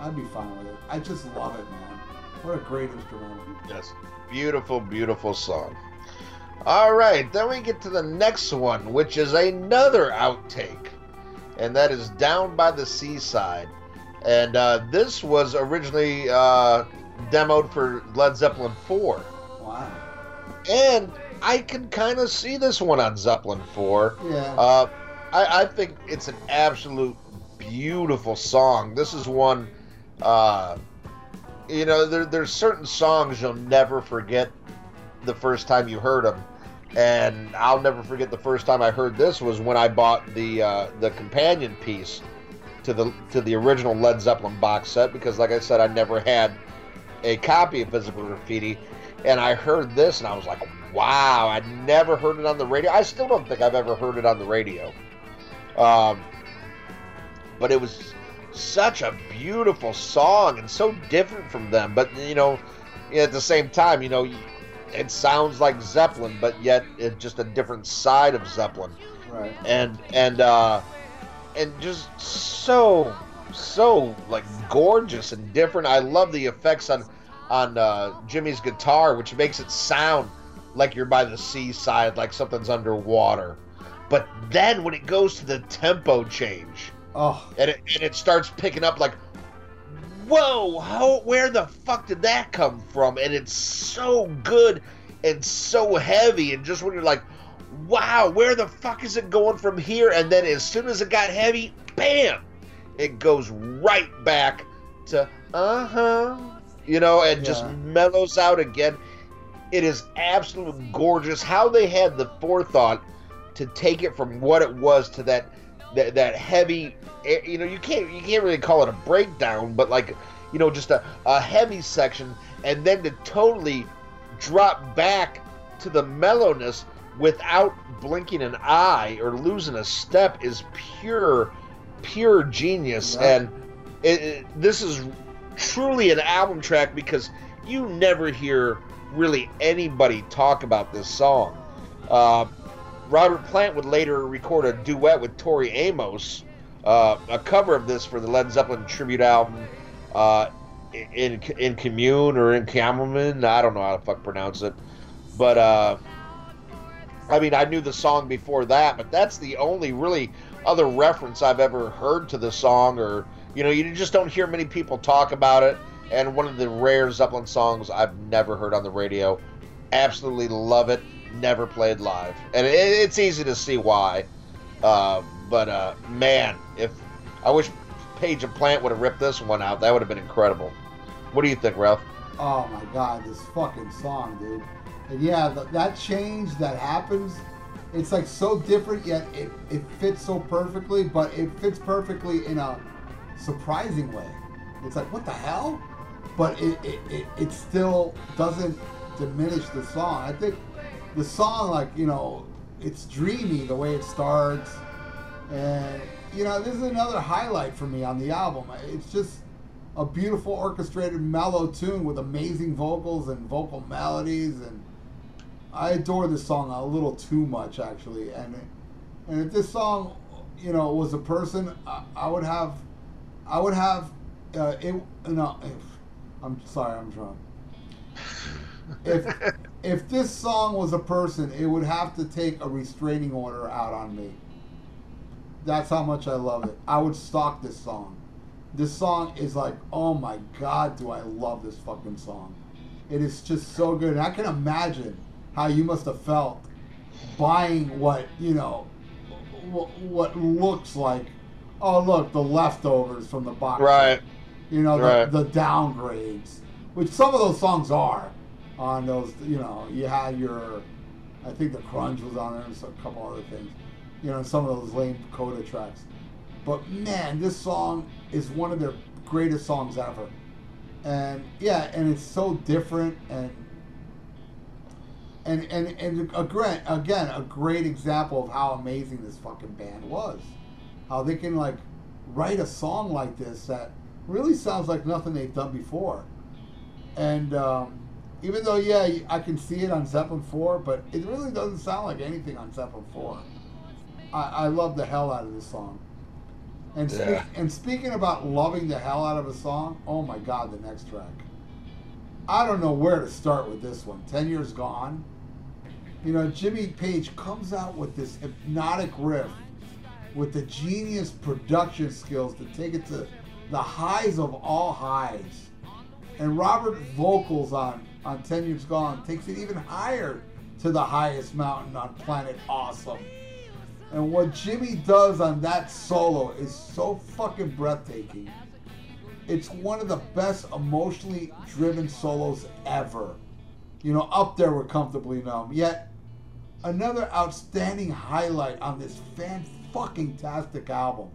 I'd be fine with it. I just love it, man. What a great instrumental. Yes. Beautiful, beautiful song. All right, then we get to the next one, which is another outtake, and that is Down by the Seaside. And uh, this was originally uh, demoed for Led Zeppelin 4. Wow. And I can kind of see this one on Zeppelin 4. Yeah. Uh, I, I think it's an absolute beautiful song. This is one, uh, you know, there, there's certain songs you'll never forget the first time you heard them. And I'll never forget the first time I heard this was when I bought the uh, the companion piece to the to the original Led Zeppelin box set because, like I said, I never had a copy of Physical Graffiti, and I heard this and I was like, "Wow!" I'd never heard it on the radio. I still don't think I've ever heard it on the radio. Um, but it was such a beautiful song and so different from them. But you know, at the same time, you know, it sounds like Zeppelin, but yet it's just a different side of Zeppelin right. and and uh and just so so like gorgeous and different i love the effects on on uh jimmy's guitar which makes it sound like you're by the seaside like something's underwater. But then when it goes to the tempo change Oh, and it, and it starts picking up like whoa how where the fuck did that come from? And it's so good and so heavy and just when you're like wow where the fuck is it going from here? And then as soon as it got heavy bam it goes right back to uh-huh you know and just mellows out again it is absolutely gorgeous. How they had the forethought to take it from what it was to that that, that heavy you know you can't you can't really call it a breakdown but like you know just a, a heavy section and then to totally drop back to the mellowness without blinking an eye or losing a step is pure pure genius. And it, it- this is truly an album track because you never hear really anybody talk about this song uh, Robert Plant would later record a duet with Tori Amos, uh, a cover of this for the Led Zeppelin tribute album, uh, in in Commune or in Camelman. I don't know how to fuck pronounce it, but uh, I mean I knew the song before that, but that's the only really other reference I've ever heard to the song, or you know you just don't hear many people talk about it. And one of the rare Zeppelin songs I've never heard on the radio. Absolutely love it never played live, and it, it's easy to see why. Uh, but uh, man, if I wish Page and Plant would have ripped this one out, that would have been incredible. What do you think, Ralph? oh my God, this fucking song, dude. And yeah, th- that change that happens, it's like so different, yet it, it fits so perfectly, but it fits perfectly in a surprising way. It's like, what the hell? But it, it, it, it still doesn't diminish the song. I think the song, like, you know, it's dreamy the way it starts. And, you know, this is another highlight for me on the album. It's just, a beautiful orchestrated mellow tune with amazing vocals and vocal melodies and I adore this song a little too much actually and and if this song you know was a person I, I would have I would have uh, it no if, I'm sorry I'm drunk if if this song was a person it would have to take a restraining order out on me that's how much I love it I would stalk this song this song is like, oh my god, do I love this fucking song. It is just so good. And I can imagine how you must have felt buying what, you know, what, what looks like, oh, look, the leftovers from the box. Right. You know, the, Right. the downgrades, which some of those songs are on those, you know, you had your, I think the Crunge was on there and so- a couple other things. You know, some of those lame Coda tracks. But man, this song is one of their greatest songs ever. And yeah, and it's so different and and and, and a great, again a great example of how amazing this fucking band was. How they can like write a song like this that really sounds like nothing they've done before. And um, even though yeah, I can see it on Zeppelin 4, but it really doesn't sound like anything on Zeppelin 4. I, I love the hell out of this song. And speak, Yeah. and speaking about loving the hell out of a song, oh my god, the next track. I don't know where to start with this one. Ten years gone. You know, Jimmy Page comes out with this hypnotic riff with the genius production skills to take it to the highs of all highs. And Robert vocals on on Ten Years Gone takes it even higher to the highest mountain on planet Awesome. And what Jimmy does on that solo is so fucking breathtaking. It's one of the best emotionally driven solos ever. You know, up there we're Comfortably Numb. Yet, another outstanding highlight on this fan fucking tastic album.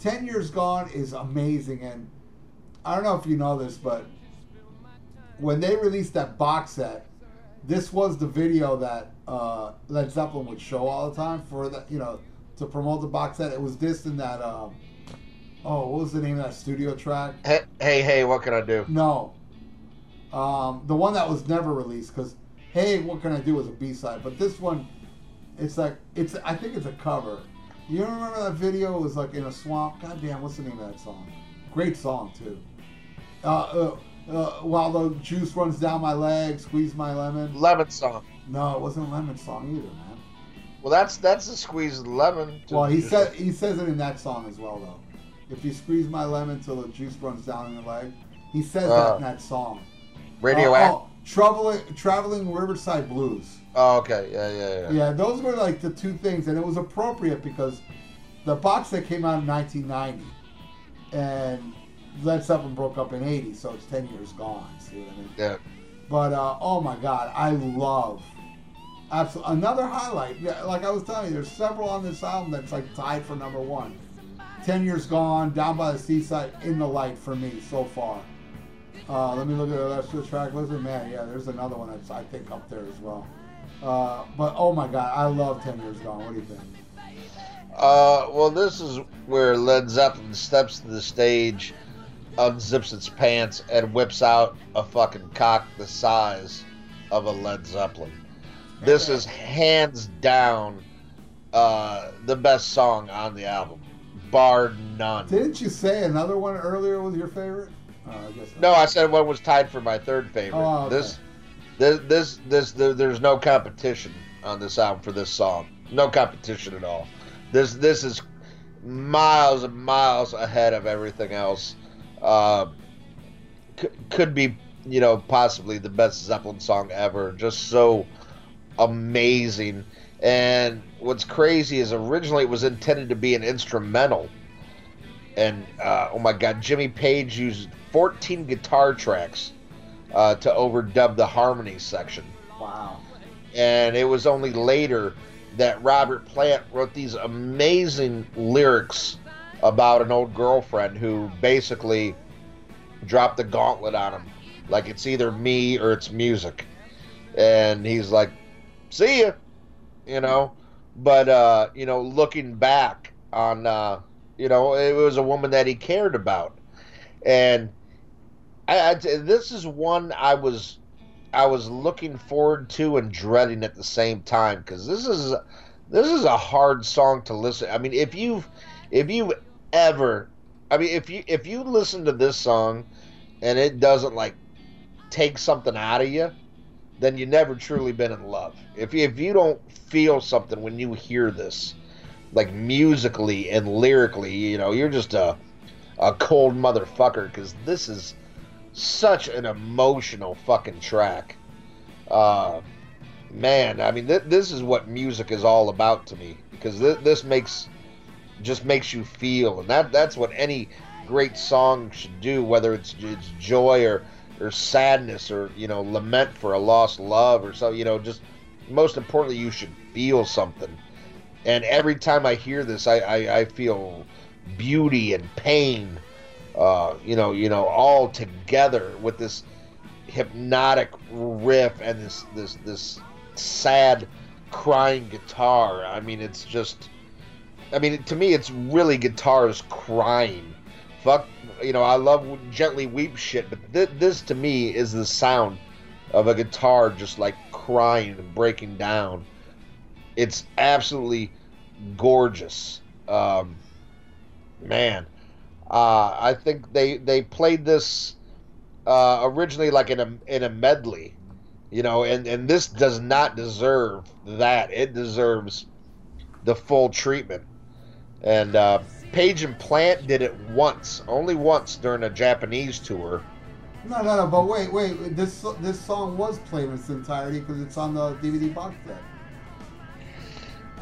Ten Years Gone is amazing, and I don't know if you know this, but when they released that box set, this was the video that uh, Led Zeppelin would show all the time for the you know to promote the box set. It was this and that. Um, oh, what was the name of that studio track? Hey, hey, hey, what can I do? No, um, the one that was never released because Hey, what can I do was a B side, but this one, it's like it's I think it's a cover. You remember that video? It was like in a swamp. God damn, what's the name of that song? Great song too. Uh, uh, uh, while the juice runs down my leg, squeeze my lemon. Lemon song. No, it wasn't lemon song either, man. Well, that's that's the squeeze lemon. Well, he said he says it in that song as well, though. If you squeeze my lemon till the juice runs down in your leg, he says that Uh, in that song. radioactive. Oh, oh, traveling, traveling Riverside Blues. Oh, okay, yeah, yeah, yeah. Yeah, those were like the two things, and it was appropriate because the box set came out in 1990, and Led Zeppelin broke up in 80, so it's 10 years gone. See what I mean? Yeah. But uh, oh my God, I love absolutely another highlight. Like I was telling you, there's several on this album that's like tied for number one. Ten years gone, down by the seaside, in the light for me so far. Uh, let me look at the rest of the track list. Man, yeah, there's another one that's I think up there as well. Uh, but oh my God, I love Ten Years Gone. What do you think? Uh, well, this is where Led Zeppelin steps to the stage, unzips its pants, and whips out a fucking cock the size of a Led Zeppelin. This is hands down uh, the best song on the album, bar none. Didn't you say another one earlier was your favorite? Uh, I guess No, I said one was tied for my third favorite. Oh, okay. This, this, this, this, there's no competition on this album for this song. No competition at all. This, this is miles and miles ahead of everything else. Uh, c- could be, you know, possibly the best Zeppelin song ever. Just so amazing. And what's crazy is originally it was intended to be an instrumental and uh, oh my god, Jimmy Page used 14 guitar tracks uh, to overdub the harmony section, Wow. and it was only later that Robert Plant wrote these amazing lyrics about an old girlfriend who basically dropped the gauntlet on him, like it's either me or it's music, and he's like, "See ya," you know. But uh, you know, looking back on uh, you know, it was a woman that he cared about. And I, I this is one I was I was looking forward to and dreading at the same time because this is this is a hard song to listen. I mean, if you've if you ever, I mean, if you if you listen to this song and it doesn't like take something out of you, then you never truly been in love. If you, if you don't feel something when you hear this, like musically and lyrically, you know, you're just a a cold motherfucker because this is such an emotional fucking track. Uh, man, I mean, th- this is what music is all about to me because th- this makes just makes you feel, and that that's what any great song should do, whether it's it's joy or or sadness or you know lament for a lost love or so. You know, just most importantly, you should feel something. And every time I hear this, I I, I feel beauty and pain. Uh, you know, you know, all together with this hypnotic riff and this this this sad crying guitar. I mean, it's just I mean, to me, it's really guitars crying. Fuck, you know, I love gently weep shit, but th- this to me is the sound of a guitar just like crying and breaking down. It's absolutely gorgeous. Um, man, uh, I think they they played this uh, originally like in a in a medley, you know, and and this does not deserve that. It deserves the full treatment. And uh, Page and Plant did it once, only once during a Japanese tour. No, no, no. But wait, wait. This this song was played in its entirety because it's on the DVD box set.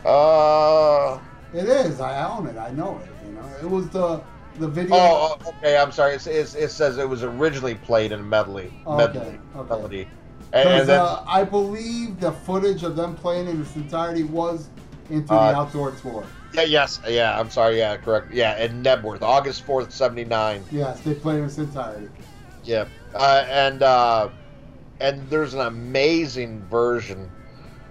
Uh, It is. I own it. I know it. You know, it was the the video. oh, oh, okay. I'm sorry. It's, it's, it says it was originally played in a medley. Okay, medley. okay. Melody. And, Because and then, uh, I believe the footage of them playing in its entirety was into Uh, the outdoor tour. yeah, yes, yeah. I'm sorry. Yeah, correct. Yeah, in Knebworth, August fourth, seventy nine. Yes, they played in its entirety. Yeah, uh, and uh, and there's an amazing version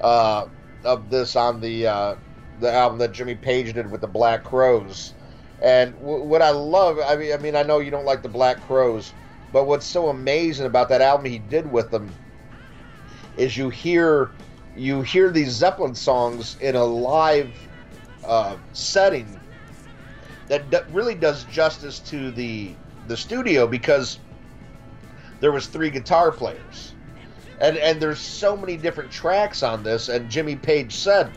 uh, of this on the uh, the album that Jimmy Page did with the Black Crowes. And w- what I love, I mean, I mean, I know you don't like the Black Crowes, but what's so amazing about that album he did with them is you hear you hear these Zeppelin songs in a live uh, setting that, that really does justice to the the studio because there was three guitar players. And and there's so many different tracks on this and jimmy page said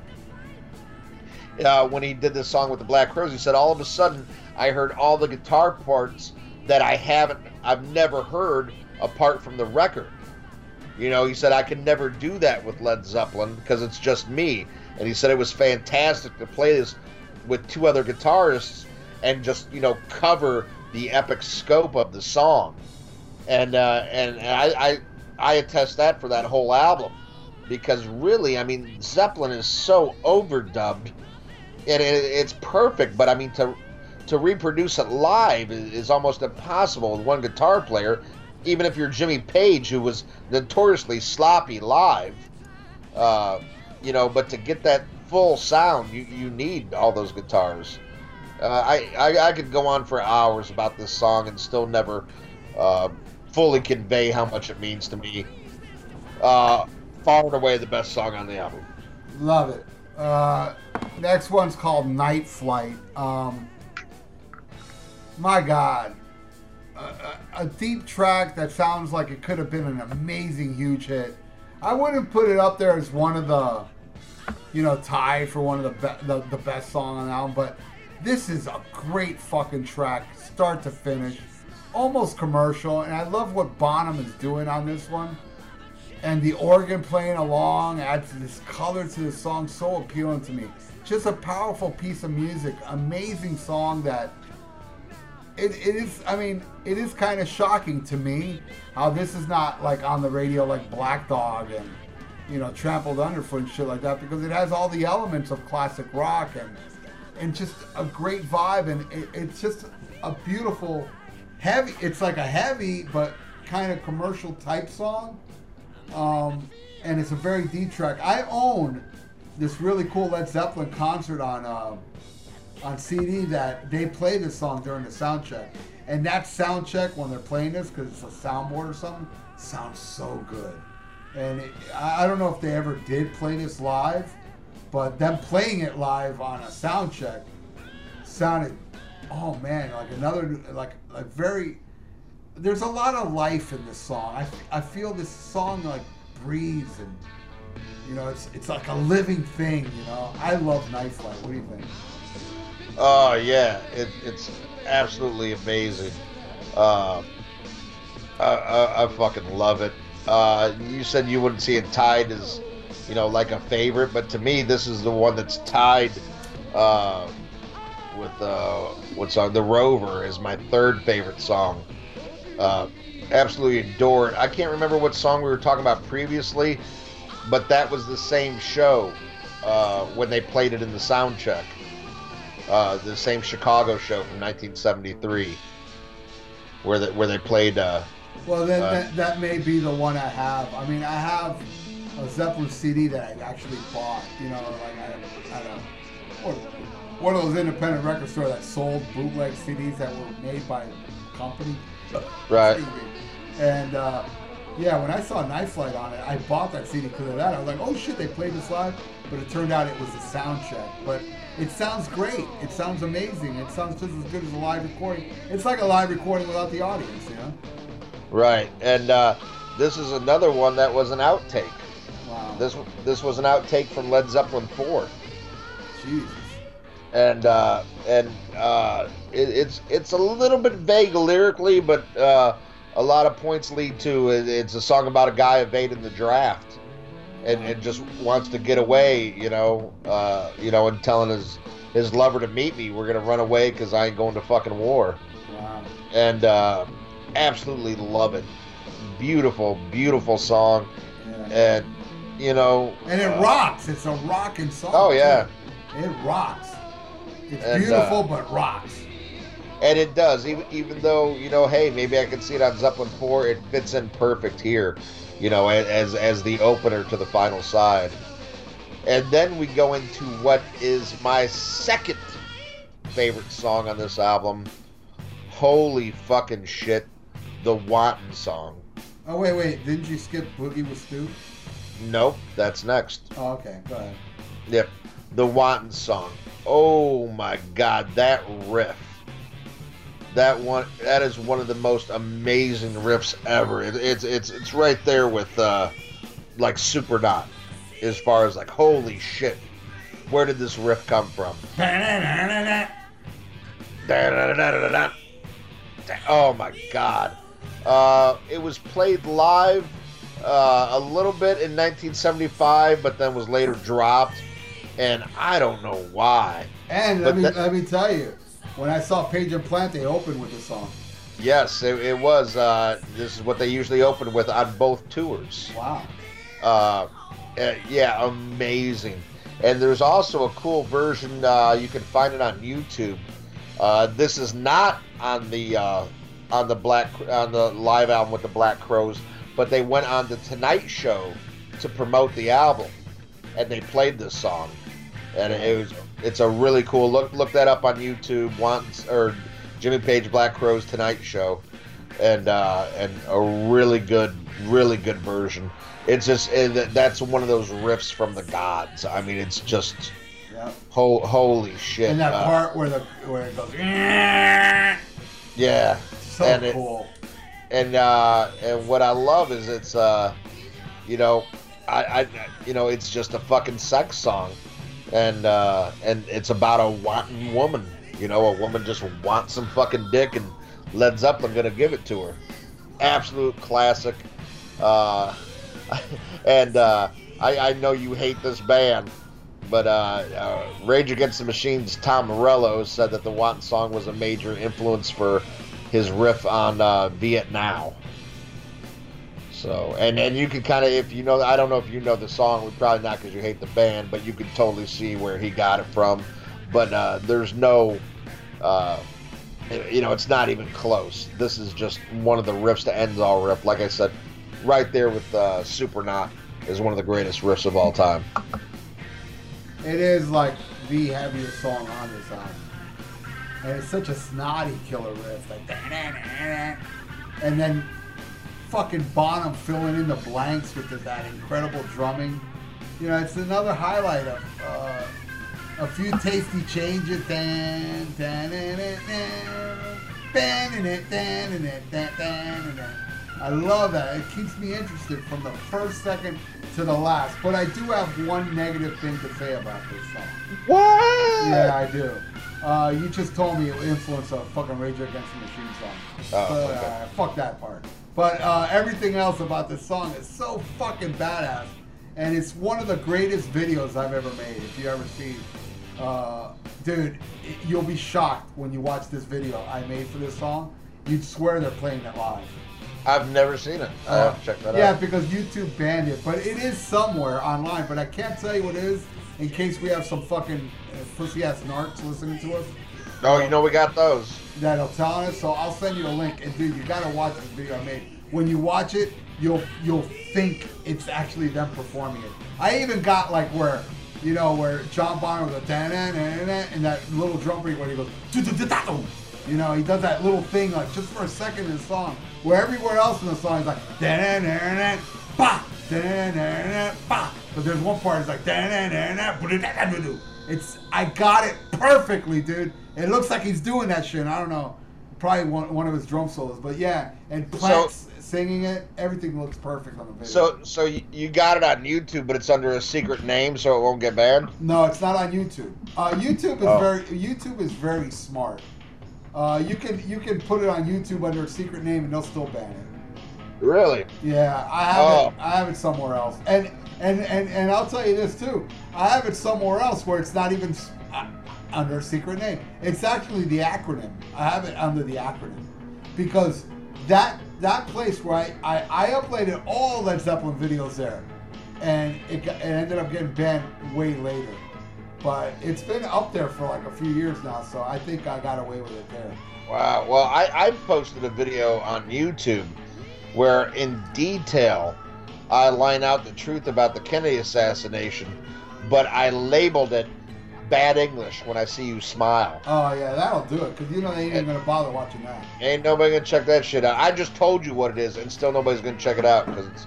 uh, when he did this song with the black crowes he said all of a sudden i heard all the guitar parts that i haven't i've never heard apart from the record. You know he said i can never do that with led zeppelin because it's just me. And he said it was fantastic to play this with two other guitarists and just you know cover the epic scope of the song. And uh, and I, I I attest that for that whole album. Because really I mean Zeppelin is so overdubbed and it, it's perfect but I mean to to reproduce it live is, is almost impossible with one guitar player even if you're Jimmy Page who was notoriously sloppy live uh, you know but to get that full sound you, you need all those guitars uh, I, I I could go on for hours about this song and still never uh, fully convey how much it means to me. Uh, far and away the best song on the album. Love it. Uh, next one's called Night Flight. Um, my God. A, a, deep track that sounds like it could have been an amazing, huge hit. I wouldn't put it up there as one of the, you know, tie for one of the, be- the, the best song on the album, but this is a great fucking track, start to finish. Almost commercial, and I love what Bonham is doing on this one and the organ playing along adds this color to the song so appealing to me. Just a powerful piece of music amazing song that it, it is i mean it is kind of shocking to me how this is not like on the radio like black dog and you know trampled underfoot and shit like that because it has all the elements of classic rock and and just a great vibe and it, it's just a beautiful heavy it's like a heavy but kind of commercial type song um, and it's a very deep track. I own this really cool Led Zeppelin concert on uh, on CD that they play this song during the sound check, And that sound check when they're playing this, because it's a soundboard or something, sounds so good. And it, I don't know if they ever did play this live, but them playing it live on a sound check sounded, oh man, like another, like like very. There's a lot of life in this song. I, I feel this song like breathes and you know it's it's like a living thing. You know, I love Night Flight. What do you think? Oh yeah, it, it's absolutely amazing. Uh, I, I, I fucking love it. Uh, you said you wouldn't see it tied as, you know, like a favorite, but to me, this is the one that's tied uh, with uh, what song? The Rover is my third favorite song. Uh, absolutely adore it. I can't remember what song we were talking about previously, but that was the same show uh, when they played it in the sound check uh, the same Chicago show from 1973, where they, where they played. Uh, Well, then Uh, that, that may be the one I have. I mean, I have a Zeppelin CD that I actually bought. You know, like I, I don't or one of those independent record store that sold bootleg CDs that were made by a company. Right. And uh, yeah, when I saw Night Flight on it, I bought that CD because of that. I was like, oh shit, they played this live. But it turned out it was a sound check. But it sounds great. It sounds amazing. It sounds just as good as a live recording. It's like a live recording without the audience, you know? right, and uh, this is another one that was an outtake. Wow. This this was an outtake from Led Zeppelin 4, Jesus. And uh, and uh, it, it's it's a little bit vague lyrically, but uh, a lot of points lead to it. It's a song about a guy evading the draft. And, and just wants to get away, you know, uh, you know, and telling his his lover to meet me. We're gonna run away because I ain't going to fucking war. Wow. and uh, absolutely love it. Beautiful, beautiful song, Yeah. and you know, And it uh, rocks. It's a rocking song. Oh, yeah. too. It rocks. It's And, beautiful, uh, but rocks. and it does. Even even though you know, hey, maybe I can see it on Zeppelin four. It fits in perfect here, you know, as as the opener to the final side. And then we go into what is my second favorite song on this album. Holy fucking shit, the Wanton song. Oh wait, wait. Didn't you skip Boogie with Stu? Nope, that's next. Oh, okay. Go ahead. Yep, the Wanton song. Oh my God, that riff. That one, that is one of the most amazing riffs ever. It, it's it's it's right there with uh, like Supernaut, as far as like holy shit, where did this riff come from? Oh my God, uh, it was played live uh, a little bit in 1975, but then was later dropped, and I don't know why. And But let me that- let me tell you, when I saw Page and Plant, they opened with the song. Yes, it, it was. Uh, this is what they usually open with on both tours. Wow. Uh, uh, yeah, amazing. And there's also a cool version. Uh, you can find it on YouTube. Uh, this is not on the uh, on the black on the live album with the Black Crowes, but they went on the Tonight Show to promote the album, and they played this song, and it was it's a really cool look. Look that up on YouTube. Once or Jimmy Page Black Crowes Tonight Show, and uh, and a really good, really good version. It's just it, that's one of those riffs from the gods. I mean, it's just Yep. ho- holy shit. And that uh, part where the where it goes, yeah, so and it- cool. and uh, and what I love is it's uh, you know, I, I you know it's just a fucking sex song, and uh, and it's about a wanting woman. You know, a woman just wants some fucking dick, and Led Zeppelin gonna give it to her. Absolute classic. Uh, and uh, I, I know you hate this band, but uh, uh, Rage Against the Machine's Tom Morello said that the Wanton song was a major influence for his riff on uh, Vietnam. So, and and you can kind of, if you know, I don't know if you know the song, we probably not because you hate the band, but you can totally see where he got it from. But uh, there's no, uh, you know, it's not even close. This is just one of the riffs to end all riff. Like I said, right there with uh, Supernaut is one of the greatest riffs of all time. It is like the heaviest song on this album. and it's such a snotty killer riff, like and then fucking Bonham filling in the blanks with that incredible drumming. You know, it's another highlight of uh, a few tasty changes. Dan, dan, dan, dan, dan, dan, dan, dan, I love that. It keeps me interested from the first second to the last. But I do have one negative thing to say about this song. What? Yeah, I do. Uh, you just told me it influenced a fucking Rage Against the Machine song. Oh, but, okay. uh, fuck that part. But uh, everything else about this song is so fucking badass. And it's one of the greatest videos I've ever made. If you ever see, uh, dude, you'll be shocked when you watch this video I made for this song. You'd swear they're playing it live. I've never seen it. I have to check that yeah, out. Yeah, because YouTube banned it, but it is somewhere online. But I can't tell you what it is in case we have some fucking pussy ass narcs listening to us Oh, you know we got those. That'll tell us. So I'll send you a link. And dude, you gotta watch this video I made. When you watch it, you'll you'll think it's actually them performing it. I even got like where. You know where John Bonham goes da na na na and that little drum beat where he goes "Du-du-du-da-dum." you know he does that little thing like just for a second in the song where everywhere else in the song is like da na na na ba da na na na ba but there's one part it's like da na na na ba-da-da-da-da-do. it's I got it perfectly dude it looks like he's doing that shit I don't know probably one, one of his drum solos but yeah and Plant's singing it everything looks perfect on the video So, so you, you got it on YouTube, but it's under a secret name, so it won't get banned. No, it's not on YouTube. Uh, YouTube is Oh. very YouTube is very smart. Uh, you can you can put it on YouTube under a secret name and they'll still ban it. Really? Yeah, I have Oh. it. I have it somewhere else. And and and and I'll tell you this too. I have it somewhere else where it's not even under a secret name. It's actually the acronym. I have it under the acronym because that that place where I I, I uploaded all Led Zeppelin videos there, and it, it ended up getting banned way later. But it's been up there for like a few years now, so I think I got away with it there. Wow. Well, I, I posted a video on YouTube where, in detail, I line out the truth about the Kennedy assassination, but I labeled it bad English when I see you smile. Oh yeah, that'll do it because you know they ain't even gonna bother watching that. Ain't nobody gonna check that shit out. I just told you what it is, and still nobody's gonna check it out because it's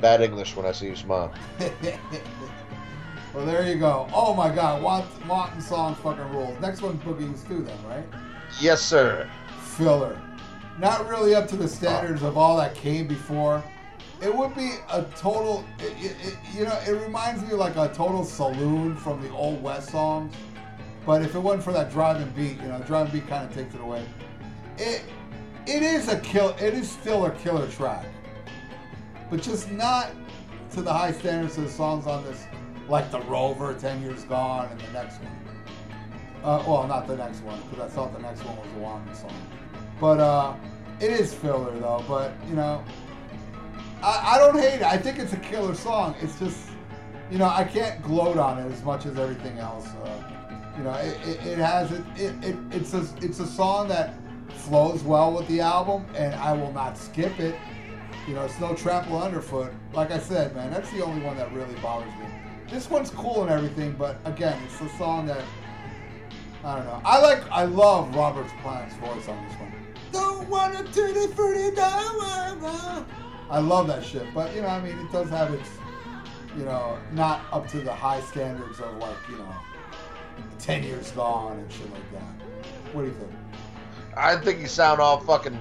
bad English when I see you smile. well, there you go. Oh my God, Want, Wanton song fucking rules. Next one, Boogie too, then, right? Yes, sir. Filler. Not really up to the uh. standards of all that came before. It would be a total, it, it, it- you know, it reminds me of like a total saloon from the old West songs. But if it wasn't for that driving beat, you know, driving beat kind of takes it away. It, it is a kill. It is still a killer track, but just not to the high standards of the songs on this, like the Rover, Ten Years Gone, and the next one. Uh, well, not the next one, because I thought the next one was the Wanton song. But uh, it is filler though. But you know, I, I don't hate it. I think it's a killer song. It's just, you know, I can't gloat on it as much as everything else. Uh, you know, it, it, it has it, it, it. It's a it's a song that flows well with the album, and I will not skip it. You know, it's no trample underfoot. Like I said, man, that's the only one that really bothers me. This one's cool and everything, but again, it's a song that I don't know. I like, I love Robert Plant's voice on this one. Don't want to turn it the. I love that shit, but you know, I mean, it does have its, you know, not up to the high standards of like, you know, ten years gone and shit like that. What do you think? I think you sound all fucking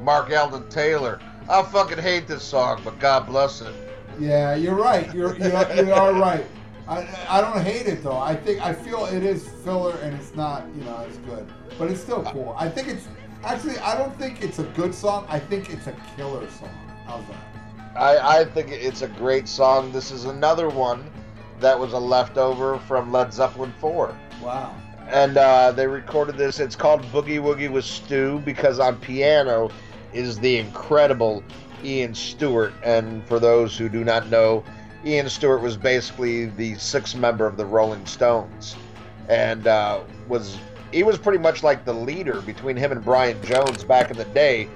Mark Eldon Taylor. I fucking hate this song, but God bless it. Yeah, you're right. You're you're, you are right. I, I don't hate it though. I think I feel it is filler and it's not you know as good, but it's still cool. I think it's actually I don't think it's a good song. I think it's a killer song. How's that? I, I think it's a great song. This is another one that was a leftover from Led Zeppelin 4. Wow. And uh, they recorded this. It's called Boogie Woogie with Stu because on piano is the incredible Ian Stewart. And for those who do not know, Ian Stewart was basically the sixth member of the Rolling Stones, and uh, was he was pretty much like the leader between him and Brian Jones back in the day.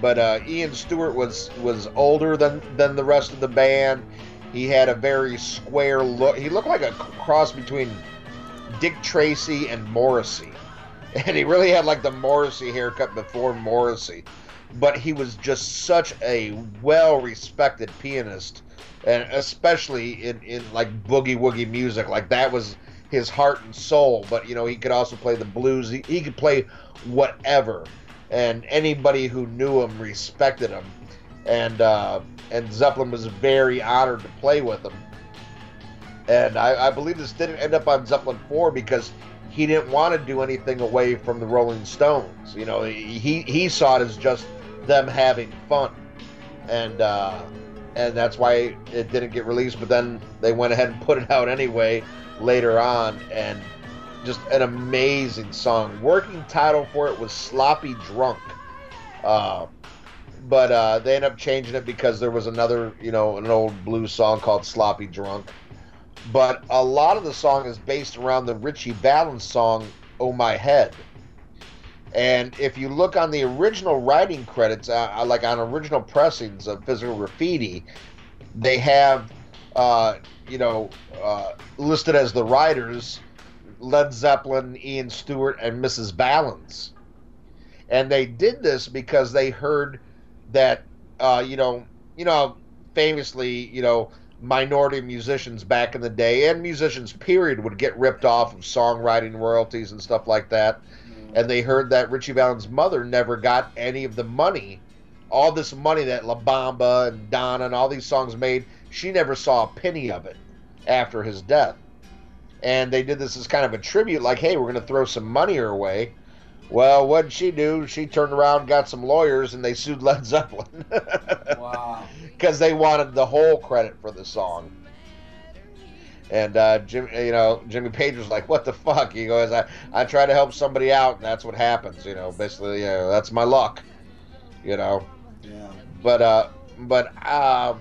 But uh, Ian Stewart was was older than than the rest of the band. He had a very square look. He looked like a cross between Dick Tracy and Morrissey and he really had like the Morrissey haircut before Morrissey, but he was just such a well-respected pianist, and especially in in like boogie woogie music, like that was his heart and soul. But you know, he could also play the blues. He, he could play whatever, and anybody who knew him respected him, and uh, and Zeppelin was very honored to play with him. And I, I believe this didn't end up on Zeppelin 4 because he didn't want to do anything away from the Rolling Stones. You know, he, he saw it as just them having fun. And uh, and that's why it didn't get released. But then they went ahead and put it out anyway later on. And just an amazing song. Working title for it was Sloppy Drunk. Uh, but uh, they end up changing it because there was another, you know, an old blues song called Sloppy Drunk but a lot of the song is based around the Ritchie Valens song "Oh My Head." And if you look on the original writing credits, uh, like on original pressings of Physical Graffiti, they have, uh, you know, uh, listed as the writers Led Zeppelin, Ian Stewart, and Mrs. Valens. And they did this because they heard that, uh, you know, you know, famously, you know, minority musicians back in the day and musicians period would get ripped off of songwriting royalties and stuff like that and they heard that ritchie valens mother never got any of the money all this money that la bamba and donna and all these songs made she never saw a penny of it after his death and they did this as kind of a tribute like hey we're going to throw some money her way well what did she do she turned around got some lawyers and they sued led zeppelin Wow. because they wanted the whole credit for the song. And uh, Jim, you know, Jimmy Page was like, "What the fuck?" He goes, "I I try to help somebody out, and that's what happens." You know, basically, you know, that's my luck. You know, Yeah. but uh, but I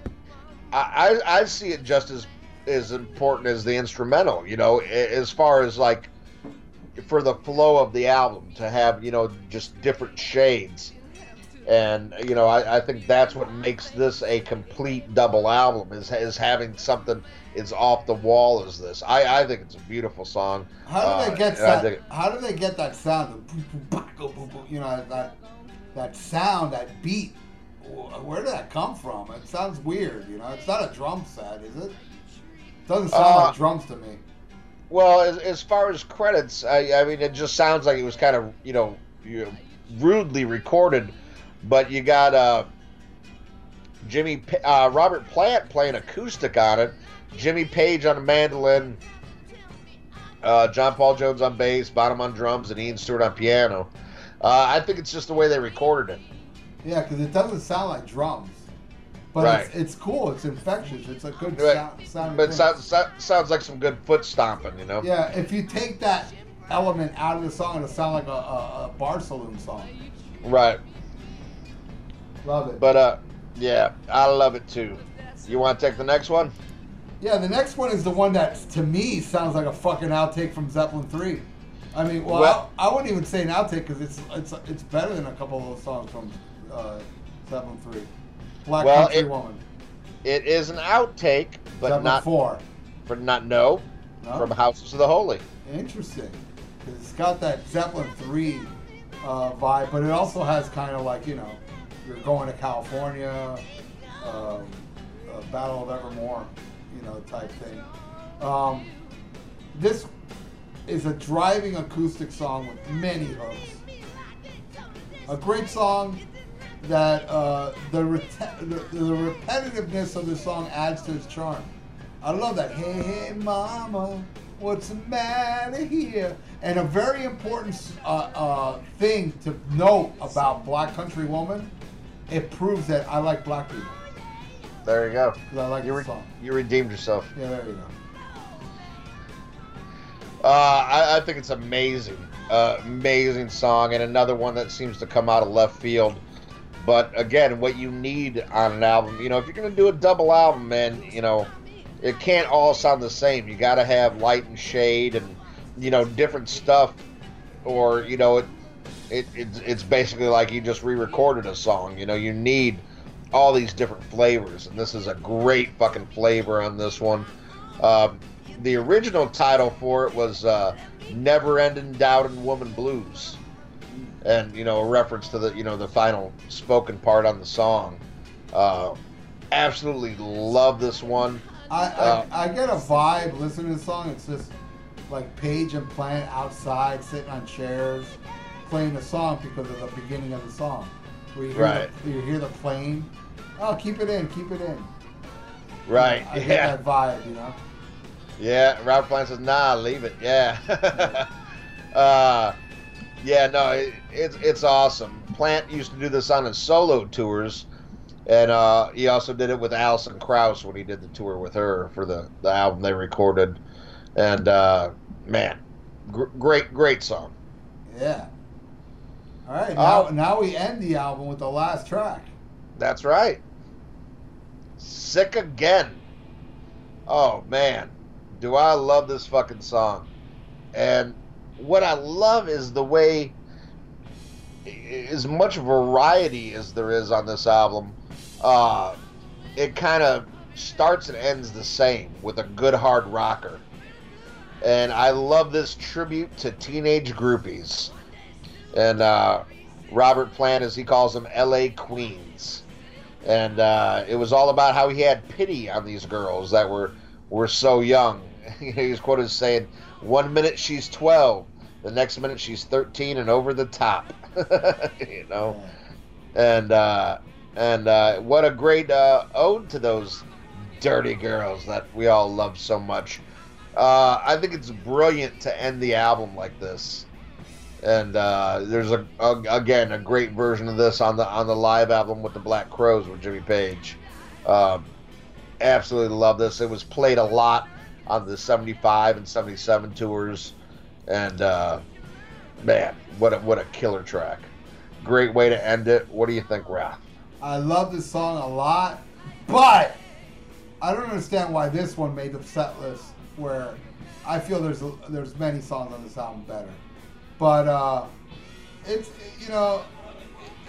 I I see it just as as important as the instrumental. You know, as far as like for the flow of the album to have you know just different shades and you know I, I think that's what makes this a complete double album is, is having something as off the wall as this I, I think it's a beautiful song How do Uh, they get and that? How do they get that sound? The boom, boom, bah, go, boom, boom, you know that that sound, that beat. Where did that come from? It sounds weird. You know, it's not a drum set, is it? Doesn't sound Uh, like drums to me. well as, as far as credits I, I mean it just sounds like it was kind of you know, rudely recorded but you got uh Jimmy uh, Robert Plant playing acoustic on it Jimmy Page on the mandolin uh, John Paul Jones on bass, Bonham on drums, and Ian Stewart on piano. Uh, I think it's just the way they recorded it. Yeah, because it doesn't sound like drums. But Right. it's, it's cool. It's infectious. It's a good Right. sound. But it sounds, so- sounds like some good foot stomping, you know? Yeah, if you take that element out of the song, it'll sound like a, a, a bar saloon song. Right. Love it. But, uh, yeah, I love it too. You want to take the next one? Yeah, the next one is the one that to me sounds like a fucking outtake from Zeppelin three. I mean, well, Well- I, I wouldn't even say an outtake because it's it's it's better than a couple of those songs from uh, Zeppelin three. Black Well, Country it- Woman, It is an outtake, but not four. for not no, No? from Houses of the Holy. Interesting, it's got that Zeppelin three uh, vibe, but it also has kind of like you know, you're going to California, um, Battle of Evermore, you know, type thing. Um, this is a driving acoustic song with many hooks. A great song that uh, the, the the repetitiveness of the song adds to its charm. I love that. Hey, hey, mama, what's the matter here? And a very important uh, uh, thing to note about Black Country Woman, it proves that I like black people There you go. because I like You, the song. you redeemed yourself. Yeah, there you go. Uh, I, I think it's amazing, uh, amazing song, and another one that seems to come out of left field. But again, what you need on an album, you know, if you're gonna do a double album, man, you know, it can't all sound the same. You got to have light and shade, and you know, different stuff, or you know, it, it it's, it's basically like you just re-recorded a song. You know, you need all these different flavors, and this is a great fucking flavor on this one. Um, the original title for it was uh, "Never Ending Doubt and Woman Blues," and you know a reference to the you know the final spoken part on the song. Uh, absolutely love this one. I, I, Uh, I get a vibe listening to the song. It's just like Page and Plant outside, sitting on chairs, playing the song because of the beginning of the song. Where you hear, Right. the, you hear the plane. Oh, keep it in, keep it in. Right? I get yeah. that vibe, you know. Yeah, Robert Plant says, "Nah, leave it." Yeah, uh, yeah, no, it, it's it's awesome. Plant used to do this on his solo tours, and uh, he also did it with Alison Krauss when he did the tour with her for the the album they recorded. And uh, man, gr- great great song. Yeah. All right, now Oh. now we end the album with the last track. That's right. Sick again. Oh man, do I love this fucking song. And what I love is the way as much variety as there is on this album, uh, it kind of starts and ends the same with a good hard rocker. And I love this tribute to teenage groupies. And uh, Robert Plant, as he calls them, LA Queens and uh, it was all about how he had pity on these girls that were were so young. he was quoted as saying, "One minute she's 12, the next minute she's 13 and over the top." you know, and uh, and uh, what a great uh, ode to those dirty girls that we all love so much. Uh, I think it's brilliant to end the album like this and uh, there's a, a again a great version of this on the on the live album with the Black Crowes with Jimmy Page. Um, absolutely love this. It was played a lot on the '75 and '77 tours, and uh, man, what a what a killer track! Great way to end it. What do you think, Ralph? I love this song a lot, but I don't understand why this one made the set list. Where I feel there's a, there's many songs on this album better, but uh, it's you know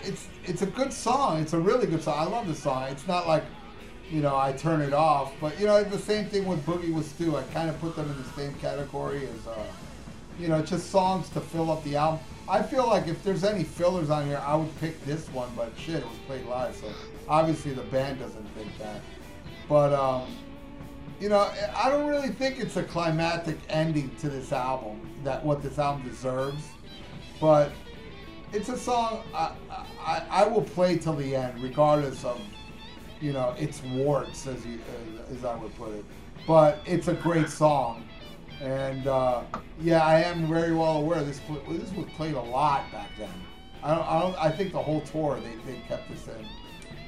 it's it's a good song. It's a really good song. I love the song. It's not like you know I turn it off, but you know the same thing with Boogie with Stu. I kind of put them in the same category as uh, you know just songs to fill up the album. I feel like if there's any fillers on here, I would pick this one, but shit, it was played live, so obviously the band doesn't think that. But um, you know, I don't really think it's a climactic ending to this album that what this album deserves, but it's a song I, I, I will play till the end, regardless of you know its warts, as you as, as I would put it. But it's a great song, and uh, yeah, I am very well aware this this was played a lot back then. I don't, I don't I think the whole tour they, they kept this in,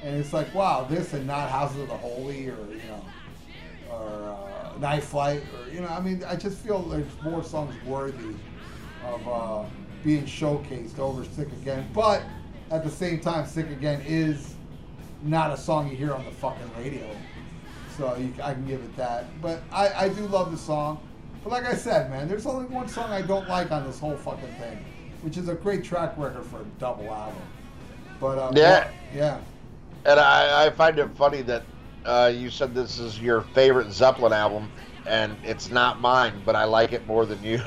and it's like wow, this and not Houses of the Holy or you know or uh, Night Flight, or you know, I mean, I just feel there's more songs worthy of uh, being showcased over Sick Again. But at the same time, Sick Again is not a song you hear on the fucking radio, so you, I can give it that. But I, I do love the song. But like I said, man, there's only one song I don't like on this whole fucking thing, which is a great track record for a double album. But uh, Yeah. yeah. And I, I find it funny that uh, you said this is your favorite Zeppelin album, and it's not mine, but I like it more than you.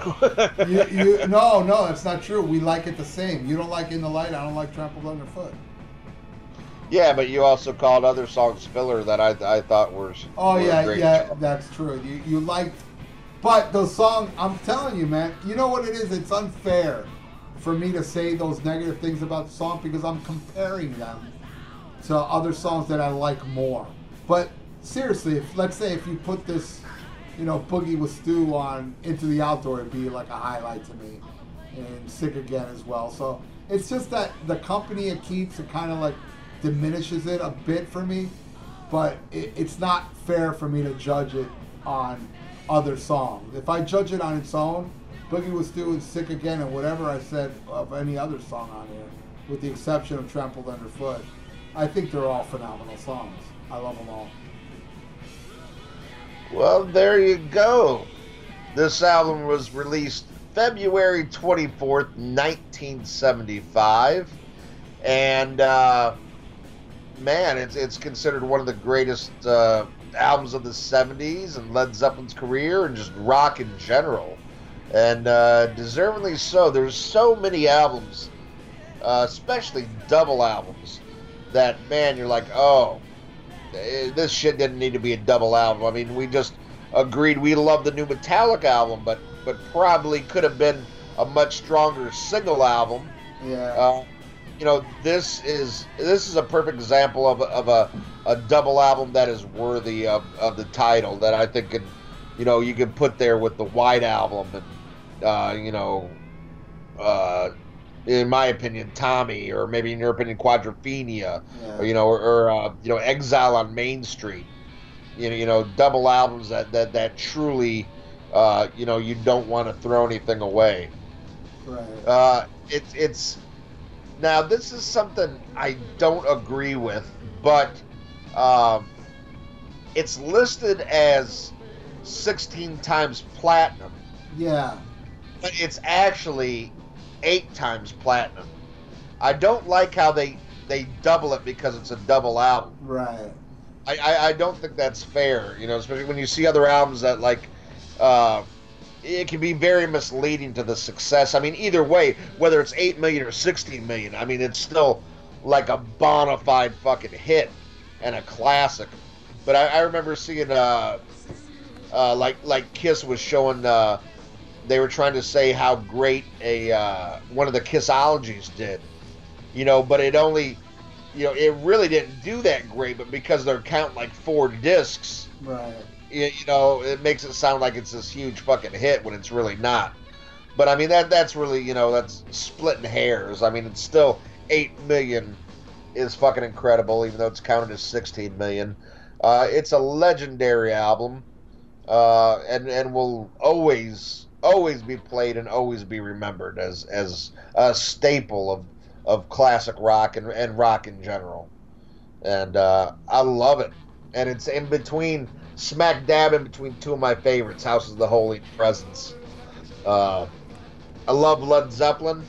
you, you, no, no, that's not true. We like it the same. You don't like In the Light. I don't like Trampled Underfoot. Yeah, but you also called other songs filler that I, I thought were. Oh were yeah, yeah, that's true. You you liked, but those songs. I'm telling you, man. You know what it is? It's unfair for me to say those negative things about the song because I'm comparing them to other songs that I like more. But seriously, if let's say if you put this, you know, Boogie with Stu on Into the Outdoor, it'd be like a highlight to me, and Sick Again as well. So it's just that the company it keeps, it kind of like diminishes it a bit for me but it, it's not fair for me to judge it on other songs. If I judge it on its own, Boogie was and Sick Again and whatever I said of any other song on here, with the exception of Trampled Underfoot, I think they're all phenomenal songs. I love them all. Well, there you go. This album was released February 24th, 1975. And, uh, man, it's, it's considered one of the greatest uh, albums of the 70s and Led Zeppelin's career and just rock in general. And uh, deservingly so. There's so many albums, uh, especially double albums, that, man, you're like, oh, eh, this shit didn't need to be a double album. I mean, we just agreed we love the new Metallica album, but, but probably could have been a much stronger single album. Yeah. Uh, you know, this is this is a perfect example of, a- of a, a double album that is worthy of, of the title that I think could, you know, you could put there with the White Album and, uh, you know, uh, in my opinion, Tommy, or maybe in your opinion, Quadrophenia, yeah. or you know, or, or uh, you know, Exile on Main Street. You know, you know, double albums that that that truly, uh, you know, you don't want to throw anything away. right. Uh, it's it's now this is something I don't agree with, but um, it's listed as 16 times platinum, yeah. but it's actually eight times platinum. I don't like how they they double it because it's a double album. Right. I, I, I don't think that's fair, you know, especially when you see other albums that like uh, it can be very misleading to the success. I mean, either way, whether it's eight million or sixteen million, I mean, it's still like a bona fide fucking hit and a classic. But I, I remember seeing uh, uh, like like Kiss was showing uh, they were trying to say how great a uh, one of the Kissologies did, you know, but it only you know, it really didn't do that great, but because they're counting like four discs, Right. You, you know, it makes it sound like it's this huge fucking hit when it's really not. But I mean, that that's really, you know, that's splitting hairs. I mean, it's still eight million is fucking incredible, even though it's counted as sixteen million. Uh, it's a legendary album, uh, and and will always always be played and always be remembered as as a staple of of classic rock and, and rock in general. And uh, I love it. And it's in between, smack dab in between two of my favorites, House of the Holy Presence. Uh, I love Led Zeppelin,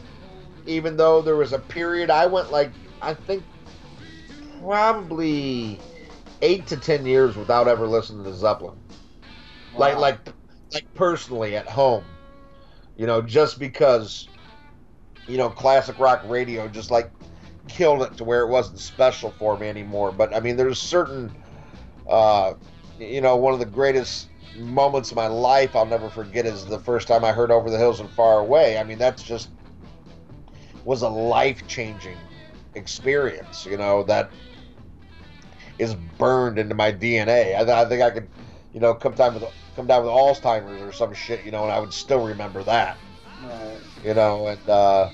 even though there was a period I went like, I think probably eight to ten years without ever listening to Zeppelin. Like, like, like personally at home, you know, just because you know, classic rock radio just like killed it to where it wasn't special for me anymore. But I mean, there's certain, uh, you know, one of the greatest moments of my life I'll never forget is the first time I heard Over the Hills and Far Away. I mean, that's just was a life changing experience, you know, that is burned into my DNA. I, I think I could, you know, come down with come down with Alzheimer's or some shit, you know, and I would still remember that Right. you know, and uh,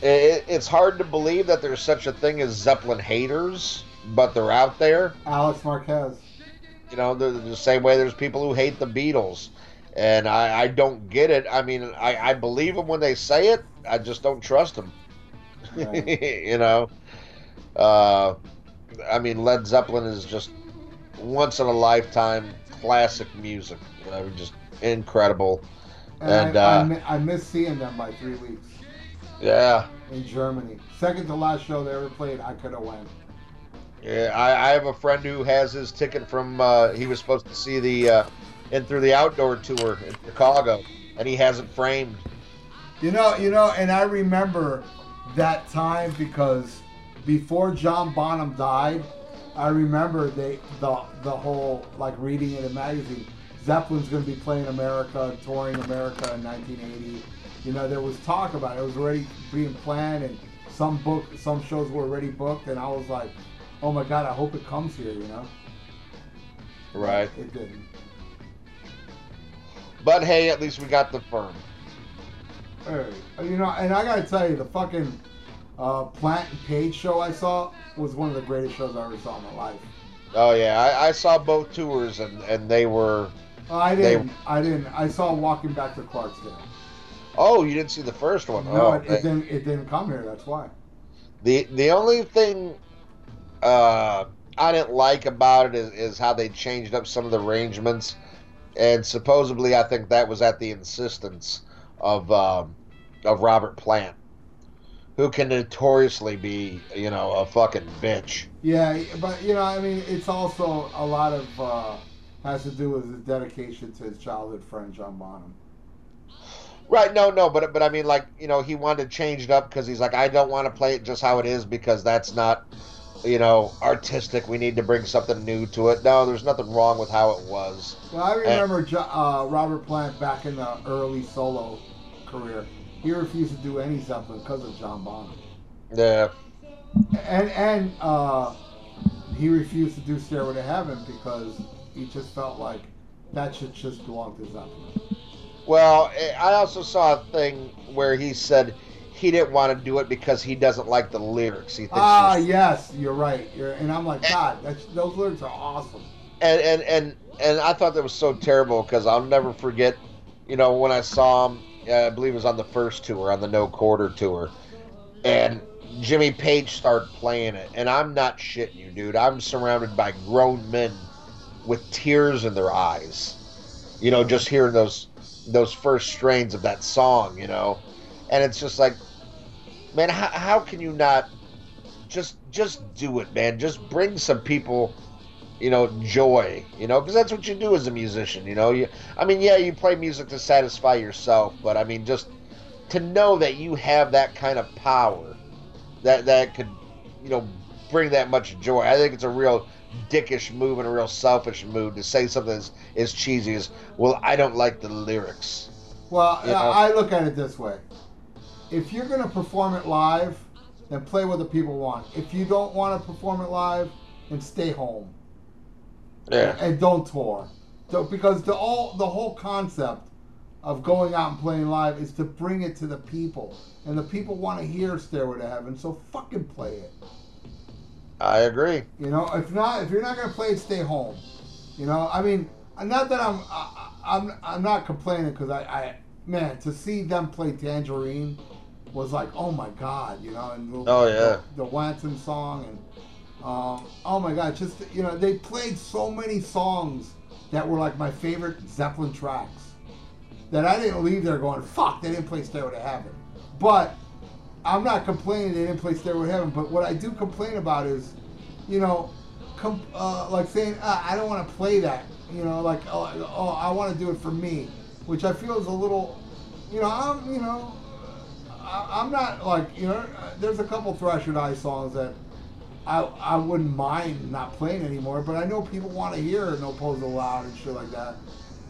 it, it's hard to believe that there's such a thing as Zeppelin haters, but they're out there. Alex Marquez. You know, the, the same way there's people who hate the Beatles, and I, I don't get it. I mean, I, I believe them when they say it. I just don't trust them. Right. you know, uh, I mean, Led Zeppelin is just once in a lifetime classic music. You know, just incredible. And, And, I, I, uh, mi- I missed seeing them by three weeks Yeah. in Germany. Second to last show they ever played, I could have went. Yeah, I, I have a friend who has his ticket from. Uh, he was supposed to see the uh, in through the outdoor tour in Chicago, and he hasn't framed. You know, you know, and I remember that time because before John Bonham died, I remember they the the whole like reading in a magazine. Zeppelin's going to be playing America, touring America in 1980. You know, there was talk about it. It was already being planned, and some book, some shows were already booked. And I was like, "Oh my God, I hope it comes here." You know, Right. It didn't. But hey, at least we got the firm. Hey, you know, and I gotta tell you, the fucking uh, Plant and Page show I saw was one of the greatest shows I ever saw in my life. Oh yeah, I, I saw both tours, and and they were. Oh, I didn't. I didn't. I saw Walking Back to Clarksdale. Oh, you didn't see the first one. No, oh, it, they- it didn't. It didn't come here. That's why. The the only thing uh, I didn't like about it is, is how they changed up some of the arrangements, and supposedly I think that was at the insistence of um, of Robert Plant. who can notoriously be, you know, a fucking bitch. Yeah, but you know, I mean, it's also a lot of uh, has to do with his dedication to his childhood friend John Bonham. Right? No, no, but but I mean, like, you know, he wanted to change it up because he's like, I don't want to play it just how it is because that's not, you know, artistic. We need to bring something new to it. No, there's nothing wrong with how it was. Well, I remember jo- uh, Robert Plant back in the early solo career. He refused to do any something because of John Bonham, Yeah. and and uh, he refused to do Stairway to Heaven because he just felt like that should just belong to Zeppelin. Well, eh, I also saw a thing where he said he didn't want to do it because he doesn't like the lyrics. He thinks Ah, yes, you're right. You're, and I'm like, God, that's, those lyrics are awesome. and and and and I thought that was so terrible because I'll never forget, you know, when I saw him. Uh, I believe it was on the first tour, on the No Quarter tour, and Jimmy Page started playing it, and I'm not shitting you, dude. I'm surrounded by grown men with tears in their eyes, you know, just hearing those those first strains of that song, you know, and it's just like, man, how, how can you not just just do it, man? Just bring some people you know, joy, you know, because that's what you do as a musician, you know. You, I mean, yeah, you play music to satisfy yourself, but I mean, just to know that you have that kind of power, that that could, you know, bring that much joy. I think it's a real dickish move and a real selfish move to say something as, as cheesy as, "Well, I don't like the lyrics." Well, You know? I look at it this way: if you're going to perform it live, then play what the people want. If you don't want to perform it live, then stay home Yeah, and don't tour. So, because the all the whole concept of going out and playing live is to bring it to the people, and the people want to hear "Stairway to Heaven," so fucking play it. I agree. You know, if not, if you're not gonna play it, stay home. You know, I mean, not that I'm, I, I'm, I'm not complaining because I, I, man, to see them play Tangerine was like, oh my god, you know, and the, Oh, yeah. the, the Wanton song and, um, oh my god, just you know, they played so many songs that were like my favorite Zeppelin tracks that I didn't leave there going, fuck, they didn't play Stairway to Heaven, but I'm not complaining they didn't play Stairway to Heaven, but what I do complain about is, you know, com- uh, like saying uh, I don't want to play that. You know, like oh, oh I want to do it for me, which I feel is a little, you know, I'm you know, I, I'm not like you know. There's a couple Thrasher Die songs that I I wouldn't mind not playing anymore, but I know people want to hear No Pose Allowed and shit like that.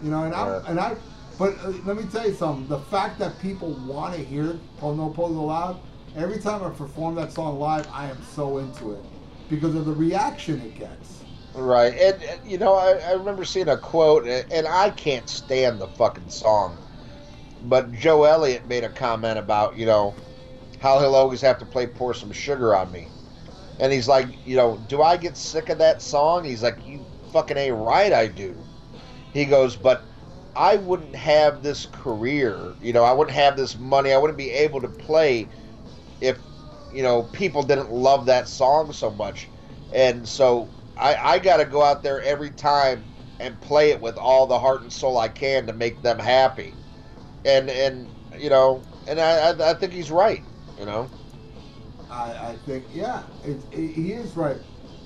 You know, and I and I. But uh, let me tell you something. The fact that people want to hear No Pose Allowed, every time I perform that song live, I am so into it because of the reaction it gets. Right, and, and, you know, I, I remember seeing a quote, and, and I can't stand the fucking song, but Joe Elliott made a comment about, you know, how he'll always have to play "Pour Some Sugar on Me," and he's like, you know, do I get sick of that song? He's like, you fucking ain't right, I do. He goes, but I wouldn't have this career, you know, I wouldn't have this money, I wouldn't be able to play if, you know, people didn't love that song so much, and so I, I got to go out there every time and play it with all the heart and soul I can to make them happy. And and you know, and I I, I think he's right. You know. I, I think yeah, it, it, he is right.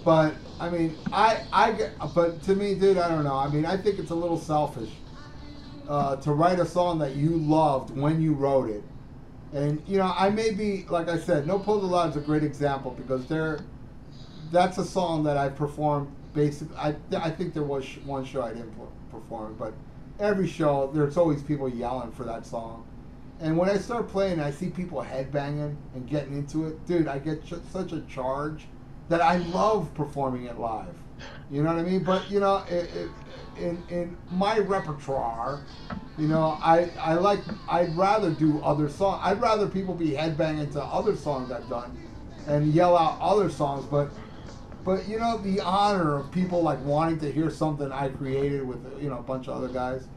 But I mean, I I but to me, dude, I don't know. I mean, I think it's a little selfish uh, to write a song that you loved when you wrote it, and you know, I may be like I said, No Pose Allowed is a great example because there, that's a song that I performed. Basically, I I think there was one show I didn't perform, but every show there's always people yelling for that song. And when I start playing, I see people headbanging and getting into it. Dude, I get ch- such a charge that I love performing it live. You know what I mean? But you know, it, it, in in my repertoire, you know, I I like I'd rather do other songs. I'd rather people be headbanging to other songs I've done, and yell out other songs. But but you know, the honor of people like wanting to hear something I created with you know a bunch of other guys.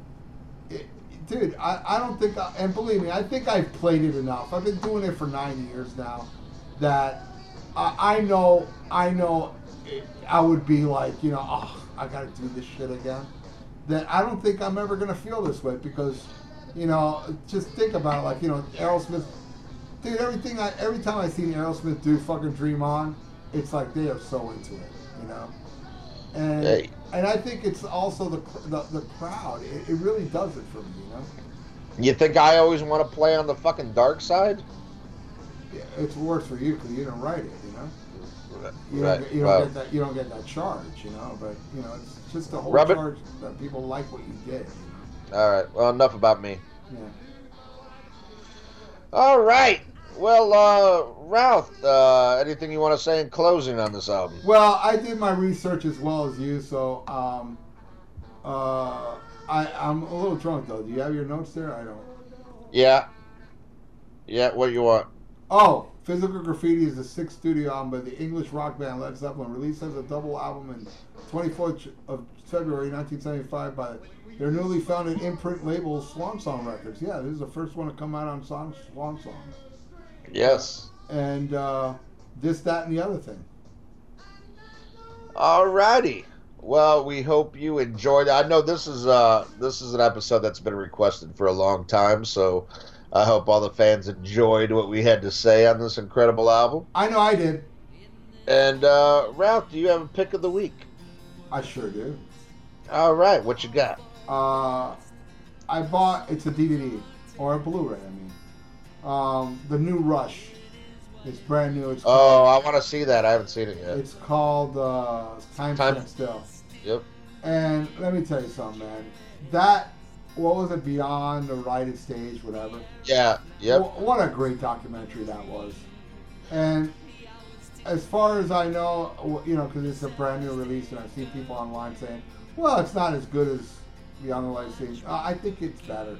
It, dude, I, I don't think, I, and believe me, I think I've played it enough. I've been doing it for nine years now. That I, I know, I know, it, I would be like, you know, oh, I got to do this shit again. That I don't think I'm ever gonna feel this way because, you know, just think about it. Like, you know, Aerosmith dude, everything I every time I see Aerosmith do fucking Dream On, it's like they are so into it, you know. And Hey. and I think it's also the the, the crowd. It, it really does it for me, you know. You think I always want to play on the fucking dark side? Yeah, It's worse for you because you didn't write it, you know. You Right. don't, get, you don't Well, get that. You don't get that charge, you know. But you know, it's just the whole charge that people like what you did. all right. Well, enough about me. Know? All right. Well, uh, Ralph, uh, anything you want to say in closing on this album? Well, I did my research as well as you, so um, uh, I I'm a little drunk though. Do you have your notes there? I don't. Yeah. Yeah. What do you want? Oh, Physical Graffiti is the sixth studio album by the English rock band Led Zeppelin, released as a double album in 24th of February 1975 by their newly founded imprint label Swan Song Records. Yeah, this is the first one to come out on Swan, Swan Songs. Yes. And uh, this, that, and the other thing. Alrighty. Well, we hope you enjoyed. I know this is uh this is an episode that's been requested for a long time, so I hope all the fans enjoyed what we had to say on this incredible album. I know I did. And uh Ralph, do you have a pick of the week? I sure do. All right, what you got? Uh, I bought it's a DVD or a Blu-ray. I mean, um, the new Rush. It's brand new. It's Oh, called, I want to see that. I haven't seen it yet. it's called uh, Time, Time- Still. Yep. And let me tell you something, man. That what was it? Beyond the Lighted Stage, whatever. Yeah. Yep. Wh- What a great documentary that was. And as far as I know, you know, because it's a brand new release, and I've seen people online saying, "Well, it's not as good as Beyond the Light Stage." Uh, I think it's better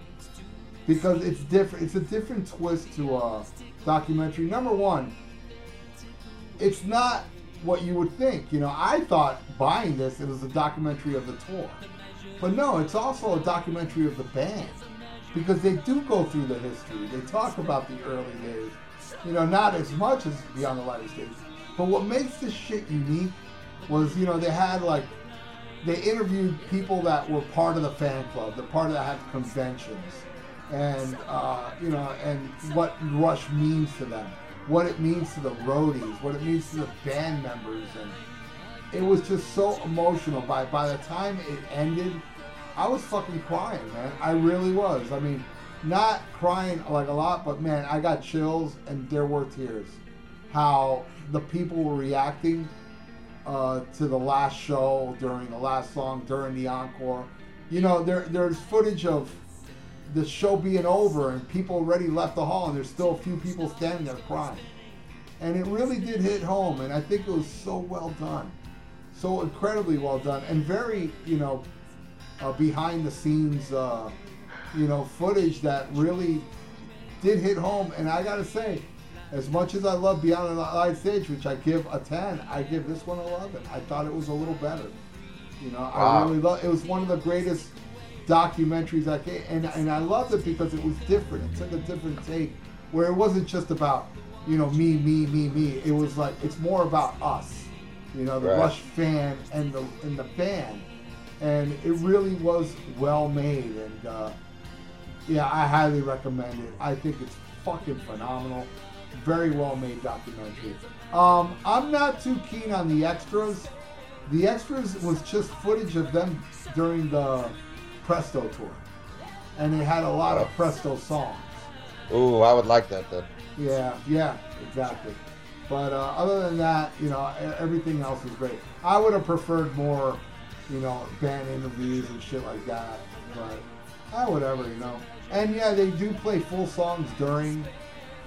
because it's different. It's a different twist to a documentary. Number one, it's not what you would think. You know, I thought buying this it was a documentary of the tour, but no, it's also a documentary of the band because they do go through the history. They talk about the early days. You know, not as much as Beyond the Light Stage, but what makes this shit unique was you know they had like they interviewed people that were part of the fan club, the part that had conventions, and uh, you know, and what Rush means to them, what it means to the roadies, what it means to the band members, and it was just so emotional. By by the time it ended, I was fucking crying, man. I really was. I mean, not crying like a lot, but man, I got chills, and there were tears. How the people were reacting uh, to the last show, during the last song, during the encore. You know, there there's footage of the show being over and people already left the hall, and there's still a few people standing there crying. And it really did hit home, and I think it was so well done, so incredibly well done, and very, you know, uh, behind the scenes, uh, you know, footage that really did hit home. And I gotta say, as much as I love Beyond the Light Stage, which I give a 10, I give this one a 11. I thought it was a little better. You know, I really love. It was one of the greatest documentaries I came, and and I loved it because it was different. It took a different take, where it wasn't just about you know me, me, me, me. It was like it's more about us. You know, the Right. Rush fan and the and the band, and it really was well made. And uh, yeah, I highly recommend it. I think it's fucking phenomenal. Very well made documentary. Um, I'm not too keen on the extras. The extras was just footage of them during the Presto tour, and it had a lot of Presto songs. Ooh, I would like that then. Yeah, yeah, exactly. But uh, other than that, you know, everything else was great. I would have preferred more, you know, band interviews and shit like that. But ah, whatever, you know. And yeah, they do play full songs during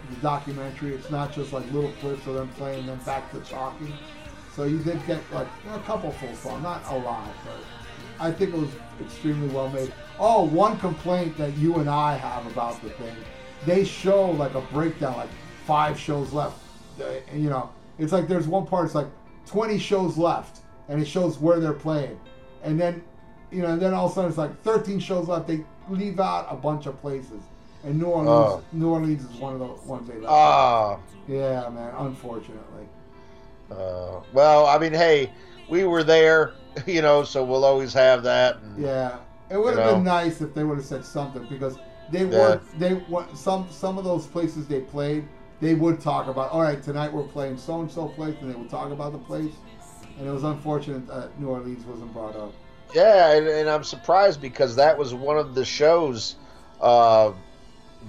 the documentary. It's not just like little clips of them playing them back to talking. So you did get like a couple full songs, not a lot, but I think it was extremely well made. Oh, one complaint that you and I have about the thing, they show like a breakdown, like five shows left. Uh, and, you know, it's like there's one part, it's like 20 shows left, and it shows where they're playing, and then, you know, and then all of a sudden it's like 13 shows left. They leave out a bunch of places, and New Orleans, Oh. New Orleans is one of the ones they left. Ah. yeah, man. Unfortunately. Uh, well, I mean, hey, we were there, you know, so we'll always have that. And, Yeah, it would have been nice if they would have said something because they Yeah. were they were some some of those places they played they would talk about, all right, tonight we're playing so and so place, and they would talk about the place. And it was unfortunate that New Orleans wasn't brought up. Yeah, and, and I'm surprised because that was one of the shows uh,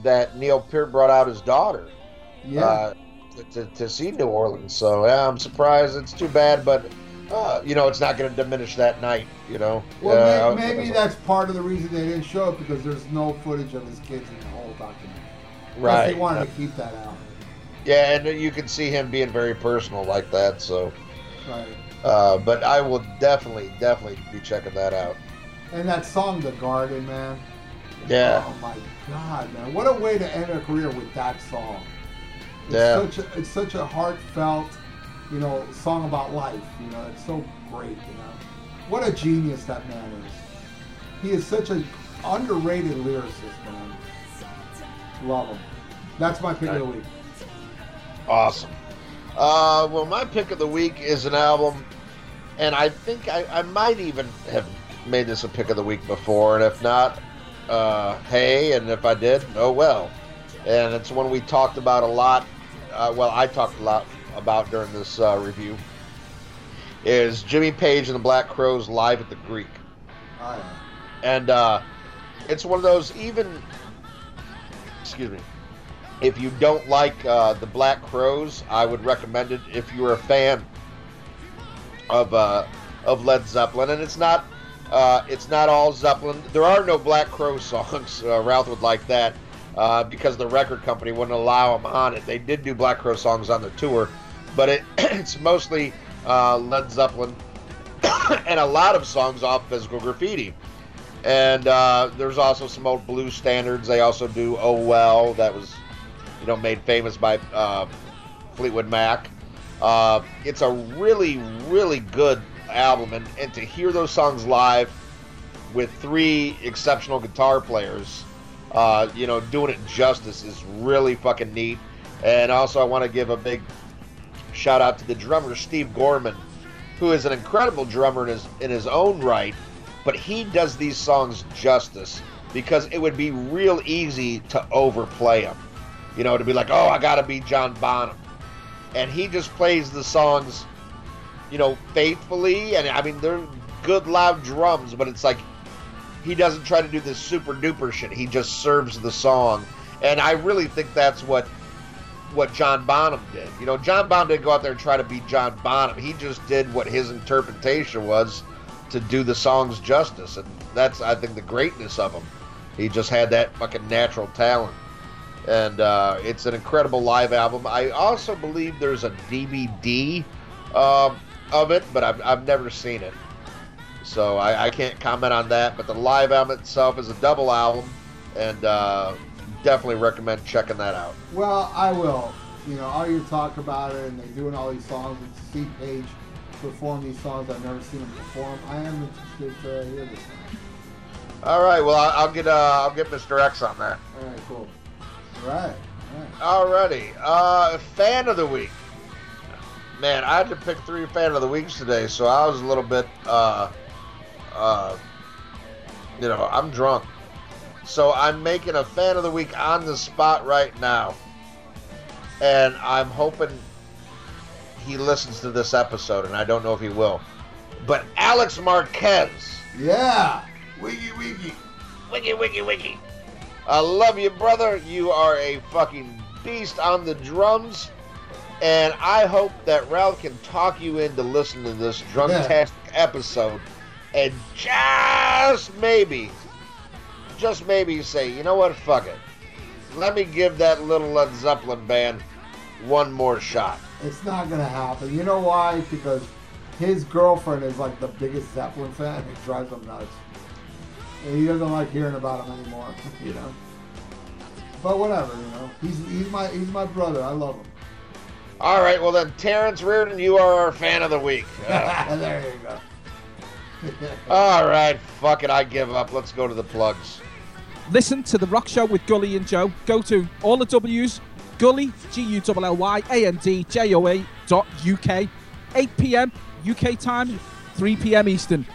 that Neil Peart brought out his daughter Yeah. uh, to, to see New Orleans. So yeah, I'm surprised. It's too bad, but uh, you know, it's not going to diminish that night. You know. well, Uh, may, maybe that's part of the reason they didn't show it because there's no footage of his kids in the whole documentary. Right. They wanted to keep that out. Yeah, and you can see him being very personal like that. So, Right. uh, but I will definitely, definitely be checking that out. And that song, The Garden, man. Yeah. Oh my God, man! What a way to end a career with that song. It's Yeah. Such a, it's such a heartfelt, you know, song about life. You know, it's so great. You know, what a genius that man is. He is such an underrated lyricist, man. Love him. That's my pick of the week. Awesome. Uh, well, my pick of the week is an album, and I think I, I might even have made this a pick of the week before, and if not, uh, hey, and if I did, oh well. And it's one we talked about a lot. Uh, well, I talked a lot about during this uh, review. Is Jimmy Page and the Black Crowes live at the Greek? Oh, yeah. and uh, it's one of those even excuse me if you don't like uh, the black crowes i would recommend it if you're a fan of uh, of led zeppelin and it's not uh, it's not all zeppelin there are no black crowe songs uh, ralph would like that uh, because the record company wouldn't allow them on it they did do black crowe songs on the tour but it, it's mostly uh, led zeppelin and a lot of songs off physical graffiti and uh, there's also some old blues standards. They also do "Oh Well," that was, you know, made famous by uh, Fleetwood Mac. Uh, it's a really, really good album, and, and to hear those songs live with three exceptional guitar players, uh, you know, doing it justice is really fucking neat. And also, I want to give a big shout out to the drummer Steve Gorman, who is an incredible drummer in his in his own right but he does these songs justice because it would be real easy to overplay them. You know, to be like, oh, I gotta be John Bonham. And he just plays the songs, you know, faithfully. And I mean, they're good, loud drums, but it's like he doesn't try to do this super duper shit. He just serves the song. And I really think that's what what John Bonham did. You know, John Bonham didn't go out there and try to be John Bonham. He just did what his interpretation was to do the songs justice, and that's I think the greatness of him. He just had that fucking natural talent, and uh, it's an incredible live album. I also believe there's a DVD um, of it, but I've, I've never seen it, so I, I can't comment on that. But the live album itself is a double album, and uh, definitely recommend checking that out. Well, I will. You know, all you talk about it, and they're doing all these songs. And Steve Page perform these songs. I've never seen him perform. I am interested to hear this. One. All right, well I'll, I'll get uh, I'll get Mr. X on that. All right, cool. All right, all right. Alrighty. Uh, fan of the week. Man, I had to pick three fan of the weeks today, so I was a little bit, uh, uh, you know, I'm drunk. So I'm making a fan of the week on the spot right now. And I'm hoping he listens to this episode, and I don't know if he will. But Alex Marquez. Yeah. Wiggy wiggy. Wiggy, wiggy, wiggy. I love you, brother. You are a fucking beast on the drums. And I hope that Ralph can talk you into listening to this drunk-tastic episode. And just maybe, just maybe say, you know what, fuck it. Let me give that little Led Zeppelin band one more shot. It's not gonna happen. You know why? Because his girlfriend is like the biggest Zeppelin fan. It drives him nuts. And he doesn't like hearing about him anymore. You know. But whatever. You know. He's he's my he's my brother. I love him. All right, well then, Terrence Reardon, you are our fan of the week. Uh, there you go. all right, fuck it, I give up. Let's go to the plugs. Listen to The Rock Show with Gully and Joe. Go to all the W's, Gully, G-U-L-L-Y, A-N-D-J-O-A dot UK. 8 p.m. UK time, 3 p.m. Eastern.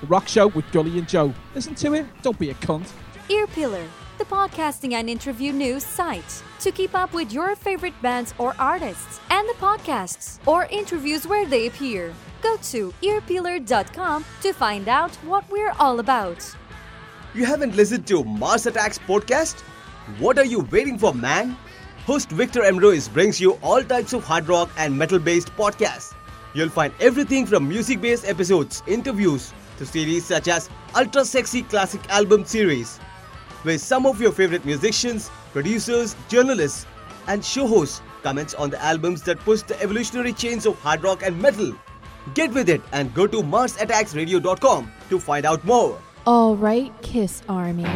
The Rock Show with Gully and Joe. Listen to it. Don't be a cunt. Ear Pillar, the podcasting and interview news site. To keep up with your favorite bands or artists and the podcasts or interviews where they appear, go to earpeeler.com to find out what we're all about. You haven't listened to Mars Attacks podcast? What are you waiting for, man? Host Victor M. Ruiz brings you all types of hard rock and metal based podcasts. You'll find everything from music based episodes, interviews, to series such as Ultra Sexy Classic Album Series, where some of your favorite musicians, producers, journalists, and show hosts comments on the albums that push the evolutionary chains of hard rock and metal. Get with it and go to MarsAttacksRadio.com to find out more. All right, Kiss Army.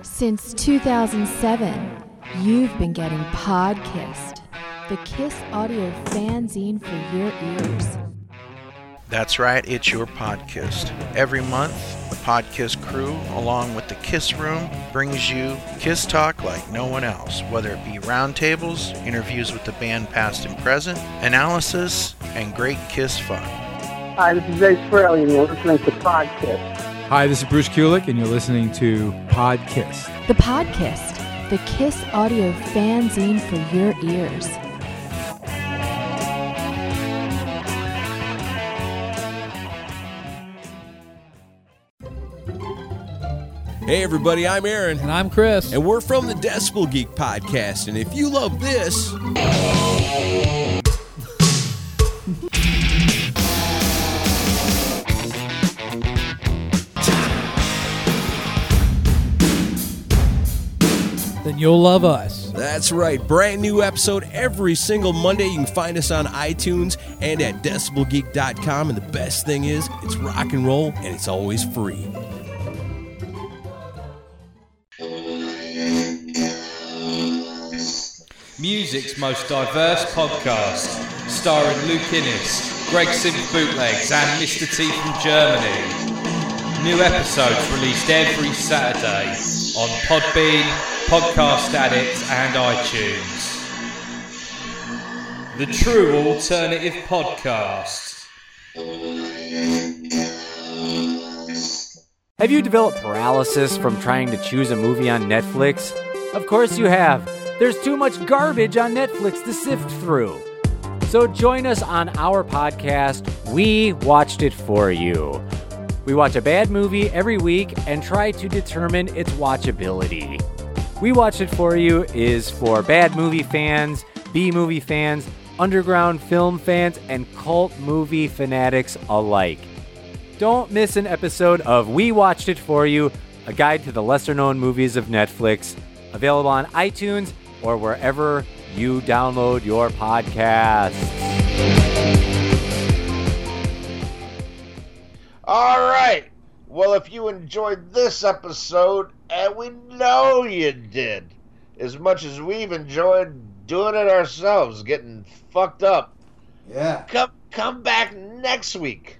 Since 2007, you've been getting Podkissed, the Kiss audio fanzine for your ears. That's right, it's your podcast. Every month, the Podkiss crew, along with the Kiss Room, brings you Kiss Talk like no one else, whether it be roundtables, interviews with the band past and present, analysis, and great Kiss fun. Hi, this is Ace Frehley, and you're listening to Podkiss. Hi, this is Bruce Kulick, and you're listening to Podkiss. The Podkissed, the Kiss audio fanzine for your ears. Hey, everybody, I'm Aaron. And I'm Chris. And we're from the Decibel Geek Podcast. And if you love this. Then you'll love us. That's right. Brand new episode every single Monday. You can find us on iTunes and at decibelgeek.com. And the best thing is, it's rock and roll and it's always free. Music's most diverse podcast, starring Luke Innes, Greg Simp Bootlegs, and Mr. T from Germany. New episodes released every Saturday on Podbean, Podcast Addict, and iTunes. The true alternative podcast. Have you developed paralysis from trying to choose a movie on Netflix? Of course you have. There's too much garbage on Netflix to sift through. So join us on our podcast, We Watched It For You. We watch a bad movie every week and try to determine its watchability. We Watched It For You is for bad movie fans, B movie fans, underground film fans, and cult movie fanatics alike. Don't miss an episode of We Watched It For You, a guide to the lesser known movies of Netflix, available on iTunes or wherever you download your podcasts. All right. Well, if you enjoyed this episode, and we know you did, as much as we've enjoyed doing it ourselves, getting fucked up. Yeah. Come come back next week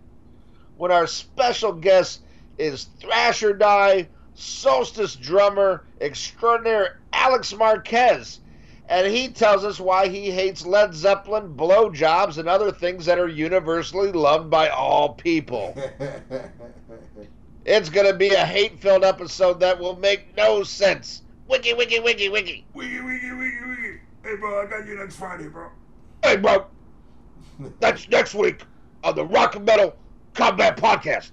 when our special guest is Thrasher Die Solstice drummer extraordinaire Alex Marquez. And he tells us why he hates Led Zeppelin, blowjobs, and other things that are universally loved by all people. it's going to be a hate filled episode that will make no sense. Wiki, wiki, wiki, wiki. Wiki, wiki, wiki, wiki. Hey, bro, I got you next Friday, bro. Hey, bro. That's next week on the Rock and Metal Combat Podcast.